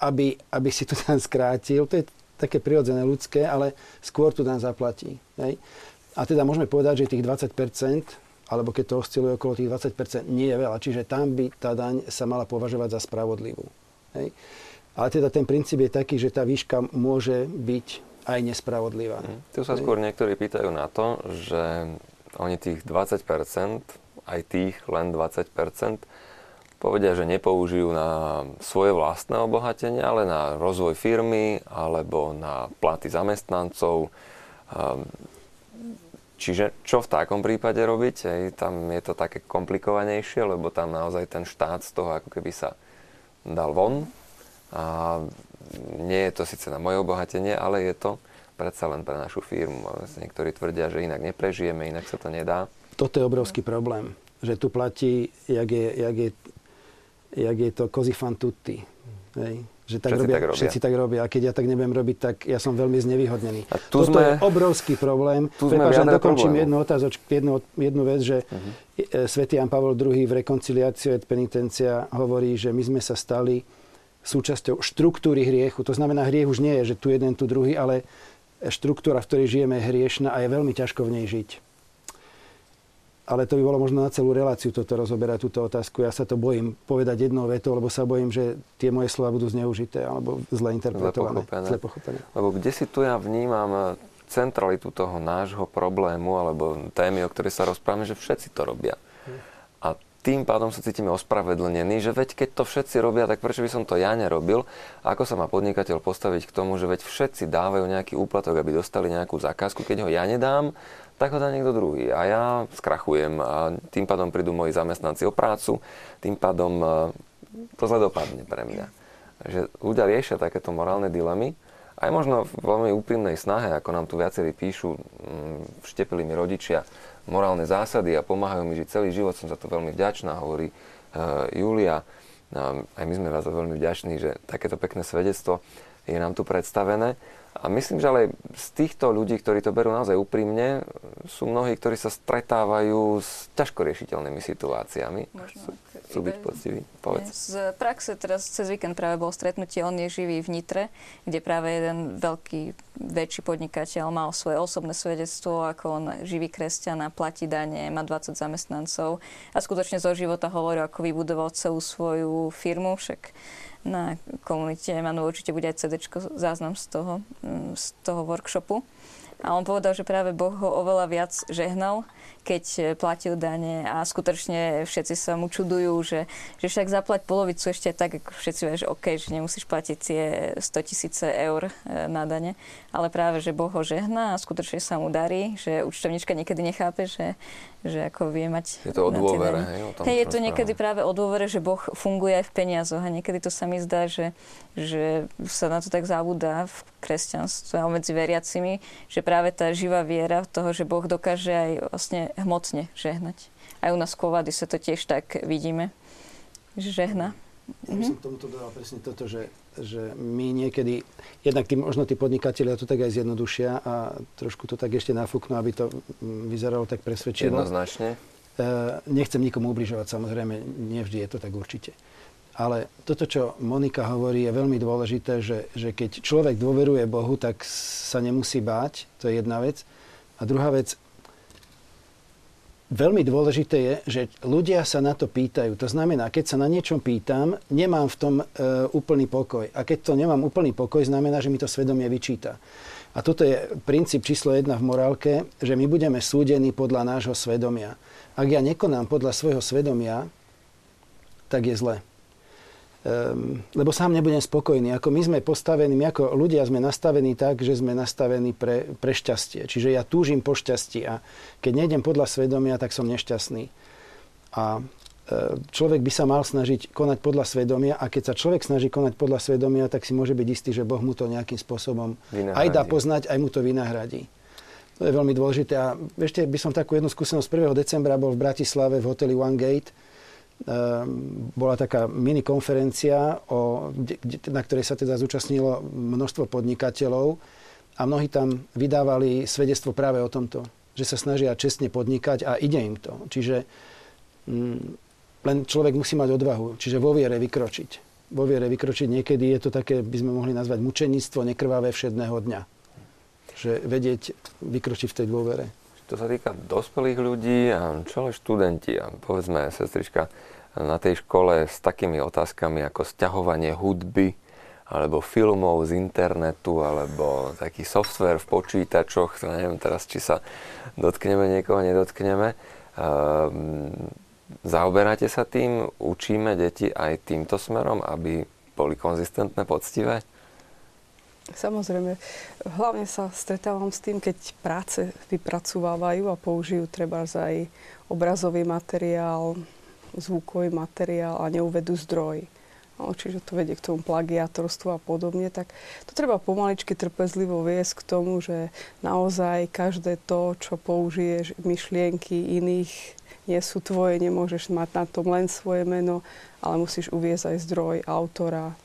aby, aby si to tam skrátil. To je také prirodzené ľudské, ale skôr tu daň zaplatí. Hej? A teda môžeme povedať, že tých 20% alebo keď to osciluje okolo tých 20% nie je veľa. Čiže tam by tá daň sa mala považovať za spravodlivú. Hej? Ale teda ten princíp je taký, že tá výška môže byť aj nespravodlivá. Mm. Tu sa skôr niektorí pýtajú na to, že oni tých 20% aj tých len 20 povedia, že nepoužijú na svoje vlastné obohatenie, ale na rozvoj firmy alebo na platy zamestnancov. Um, Čiže čo v takom prípade robiť? Hej, tam je to také komplikovanejšie, lebo tam naozaj ten štát z toho ako keby sa dal von. A nie je to síce na moje obohatenie, ale je to predsa len pre našu firmu. Niektorí tvrdia, že inak neprežijeme, inak sa to nedá. Toto je obrovský problém, že tu platí, jak je, jak je, jak je to cosi fan tutti. Hej že tak všetci, robia, tak robia. všetci tak robia. A keď ja tak nebudem robiť, tak ja som veľmi znevýhodnený. A tu Toto sme, je obrovský problém. Tu dokončím jednu otázočku, jednu, jednu vec, že uh-huh. svätý Jan Pavel II v rekonciliáciu et penitencia hovorí, že my sme sa stali súčasťou štruktúry hriechu. To znamená, hriech už nie je, že tu jeden, tu druhý, ale štruktúra, v ktorej žijeme, je hriešna a je veľmi ťažko v nej žiť ale to by bolo možno na celú reláciu toto rozoberať, túto otázku. Ja sa to bojím povedať jednou vetou, lebo sa bojím, že tie moje slova budú zneužité alebo zle interpretované. Zle pochopené. Zle pochopené. Lebo kde si tu ja vnímam centralitu toho nášho problému alebo témy, o ktorej sa rozprávame, že všetci to robia. A tým pádom sa cítime ospravedlnení, že veď keď to všetci robia, tak prečo by som to ja nerobil? Ako sa má podnikateľ postaviť k tomu, že veď všetci dávajú nejaký úplatok, aby dostali nejakú zakázku, keď ho ja nedám, tak ho dá niekto druhý. A ja skrachujem a tým pádom prídu moji zamestnanci o prácu, tým pádom e, to zle dopadne pre mňa. Takže ľudia riešia takéto morálne dilemy, aj možno v veľmi úprimnej snahe, ako nám tu viacerí píšu, vštepili mi rodičia morálne zásady a pomáhajú mi žiť celý život, som za to veľmi vďačná, hovorí uh, Julia. No, aj my sme vás veľmi vďační, že takéto pekné svedectvo je nám tu predstavené. A myslím, že ale z týchto ľudí, ktorí to berú naozaj úprimne, sú mnohí, ktorí sa stretávajú s ťažko riešiteľnými situáciami. Možno. Chcú byť poctiví. Povedz. Z praxe teraz cez víkend práve bol stretnutie, on je živý v Nitre, kde práve jeden veľký, väčší podnikateľ mal svoje osobné svedectvo, ako on živý kresťan a platí dane, má 20 zamestnancov a skutočne zo života hovoril, ako vybudoval celú svoju firmu, však na komunite Manu určite bude aj CD záznam z toho, mm, z toho workshopu. A on povedal, že práve Boh ho oveľa viac žehnal, keď platil dane a skutočne všetci sa mu čudujú, že, že však zaplať polovicu ešte tak, ako všetci vieš, OK, že nemusíš platiť tie 100 tisíce eur e, na dane, ale práve, že Boh ho žehná a skutočne sa mu darí, že účtovníčka niekedy nechápe, že, že ako vie mať... Je to o dôvere, hej? O tom hej, je to niekedy práve o dôvere, že Boh funguje aj v peniazoch a niekedy to sa mi zdá, že, že sa na to tak zabúda v kresťanstve a medzi veriacimi, že práve tá živá viera toho, že Boh dokáže aj vlastne hmotne žehnať. Aj u nás Kovady sa to tiež tak vidíme, že žehna. Ja by som k tomuto dodal presne toto, že, že my niekedy, jednak tí, možno tí podnikatelia to tak aj zjednodušia a trošku to tak ešte nafúknú, aby to vyzeralo tak presvedčivo. Jednoznačne. E, nechcem nikomu ubližovať, samozrejme, nevždy je to tak určite. Ale toto, čo Monika hovorí, je veľmi dôležité, že, že keď človek dôveruje Bohu, tak sa nemusí báť, to je jedna vec. A druhá vec, veľmi dôležité je, že ľudia sa na to pýtajú. To znamená, keď sa na niečom pýtam, nemám v tom e, úplný pokoj. A keď to nemám úplný pokoj, znamená, že mi to svedomie vyčíta. A toto je princíp číslo jedna v morálke, že my budeme súdení podľa nášho svedomia. Ak ja nekonám podľa svojho svedomia, tak je zle lebo sám nebudem spokojný. Ako my sme postavení, my ako ľudia sme nastavení tak, že sme nastavení pre, pre šťastie. Čiže ja túžim po šťastí a keď nejdem podľa svedomia, tak som nešťastný. A človek by sa mal snažiť konať podľa svedomia a keď sa človek snaží konať podľa svedomia, tak si môže byť istý, že Boh mu to nejakým spôsobom vynahradí. aj dá poznať, aj mu to vynahradí. To je veľmi dôležité. A ešte by som takú jednu skúsenosť 1. decembra bol v Bratislave v hoteli One Gate Ehm, bola taká mini konferencia, o, na ktorej sa teda zúčastnilo množstvo podnikateľov a mnohí tam vydávali svedectvo práve o tomto, že sa snažia čestne podnikať a ide im to. Čiže mm, len človek musí mať odvahu, čiže vo viere vykročiť. Vo viere vykročiť niekedy je to také, by sme mohli nazvať mučenictvo nekrvavé všedného dňa. Že vedieť vykročiť v tej dôvere. To sa týka dospelých ľudí čo ale študenti a povedzme, sestrička, na tej škole s takými otázkami ako sťahovanie hudby alebo filmov z internetu alebo taký software v počítačoch, neviem teraz, či sa dotkneme niekoho, nedotkneme. Um, zaoberáte sa tým, učíme deti aj týmto smerom, aby boli konzistentné, poctivé? Samozrejme, hlavne sa stretávam s tým, keď práce vypracovávajú a použijú treba aj obrazový materiál, zvukový materiál a neuvedú zdroj. No, čiže to vedie k tomu plagiatorstvu a podobne, tak to treba pomaličky trpezlivo viesť k tomu, že naozaj každé to, čo použiješ, myšlienky iných, nie sú tvoje, nemôžeš mať na tom len svoje meno, ale musíš uviezť aj zdroj autora,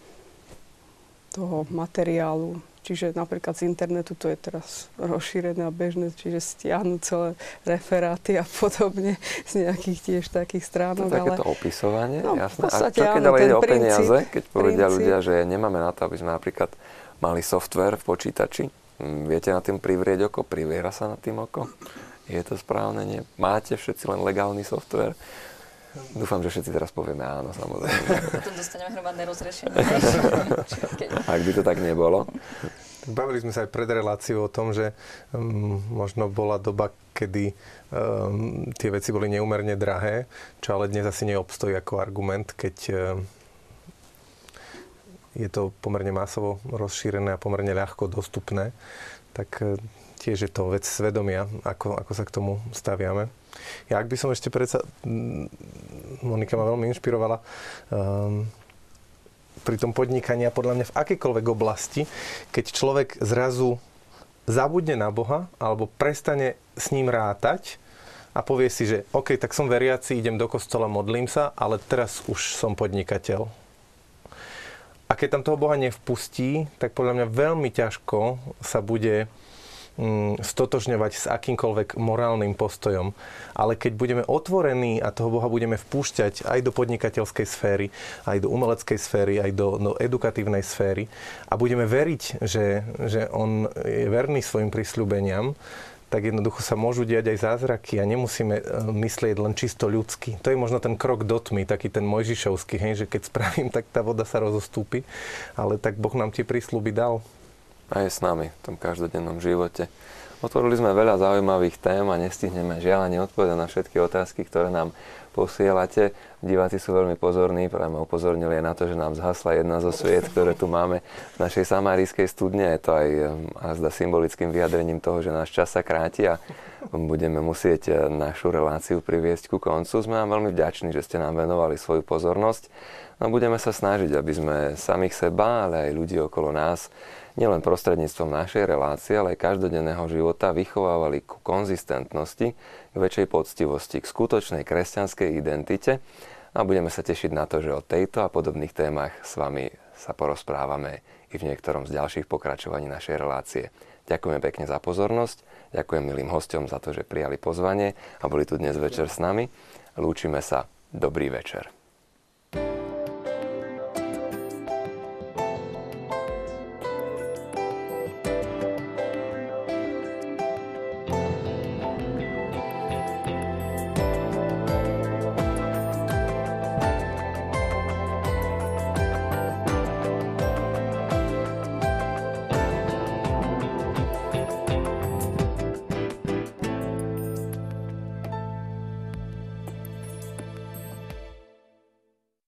toho materiálu. Čiže napríklad z internetu to je teraz rozšírené a bežné, čiže stiahnu celé referáty a podobne z nejakých tiež takých stránok. To takéto ale... opisovanie, no, jasné. A čo keď ale ide o peniaze, keď povedia princíp. ľudia, že nemáme na to, aby sme napríklad mali software v počítači, viete na tým privrieť oko, priviera sa na tým oko? Je to správne? Nie? Máte všetci len legálny software? Dúfam, že všetci teraz povieme áno, samozrejme. Potom dostaneme hromadné rozrešenie. Ak by to tak nebolo. Bavili sme sa aj pred reláciou o tom, že um, možno bola doba, kedy um, tie veci boli neumerne drahé, čo ale dnes asi neobstojí ako argument, keď um, je to pomerne masovo rozšírené a pomerne ľahko dostupné, tak uh, tiež je to vec svedomia, ako, ako sa k tomu staviame. Ja ak by som ešte predsa... Monika ma veľmi inšpirovala um, pri tom podnikaní a podľa mňa v akejkoľvek oblasti, keď človek zrazu zabudne na Boha alebo prestane s ním rátať a povie si, že OK, tak som veriaci, idem do kostola, modlím sa, ale teraz už som podnikateľ. A keď tam toho Boha nevpustí, tak podľa mňa veľmi ťažko sa bude stotožňovať s akýmkoľvek morálnym postojom. Ale keď budeme otvorení a toho Boha budeme vpúšťať aj do podnikateľskej sféry, aj do umeleckej sféry, aj do, do edukatívnej sféry a budeme veriť, že, že On je verný svojim prisľúbeniam, tak jednoducho sa môžu diať aj zázraky a nemusíme e, myslieť len čisto ľudsky. To je možno ten krok do tmy, taký ten mojžišovský, hej, že keď spravím, tak tá voda sa rozostúpi, ale tak Boh nám tie prísľuby dal a je s nami v tom každodennom živote. Otvorili sme veľa zaujímavých tém a nestihneme žiaľ ani odpovedať na všetky otázky, ktoré nám posielate. Diváci sú veľmi pozorní, práve upozornili aj na to, že nám zhasla jedna zo sviet, ktoré tu máme v našej samárijskej studne. Je to aj azda symbolickým vyjadrením toho, že náš čas sa kráti a budeme musieť eh, našu reláciu priviesť ku koncu. Sme vám veľmi vďační, že ste nám venovali svoju pozornosť. No budeme sa snažiť, aby sme samých seba, ale aj ľudí okolo nás nielen prostredníctvom našej relácie, ale aj každodenného života vychovávali ku konzistentnosti, k väčšej poctivosti, k skutočnej kresťanskej identite a budeme sa tešiť na to, že o tejto a podobných témach s vami sa porozprávame i v niektorom z ďalších pokračovaní našej relácie. Ďakujeme pekne za pozornosť, ďakujem milým hostom za to, že prijali pozvanie a boli tu dnes večer s nami. Lúčime sa. Dobrý večer.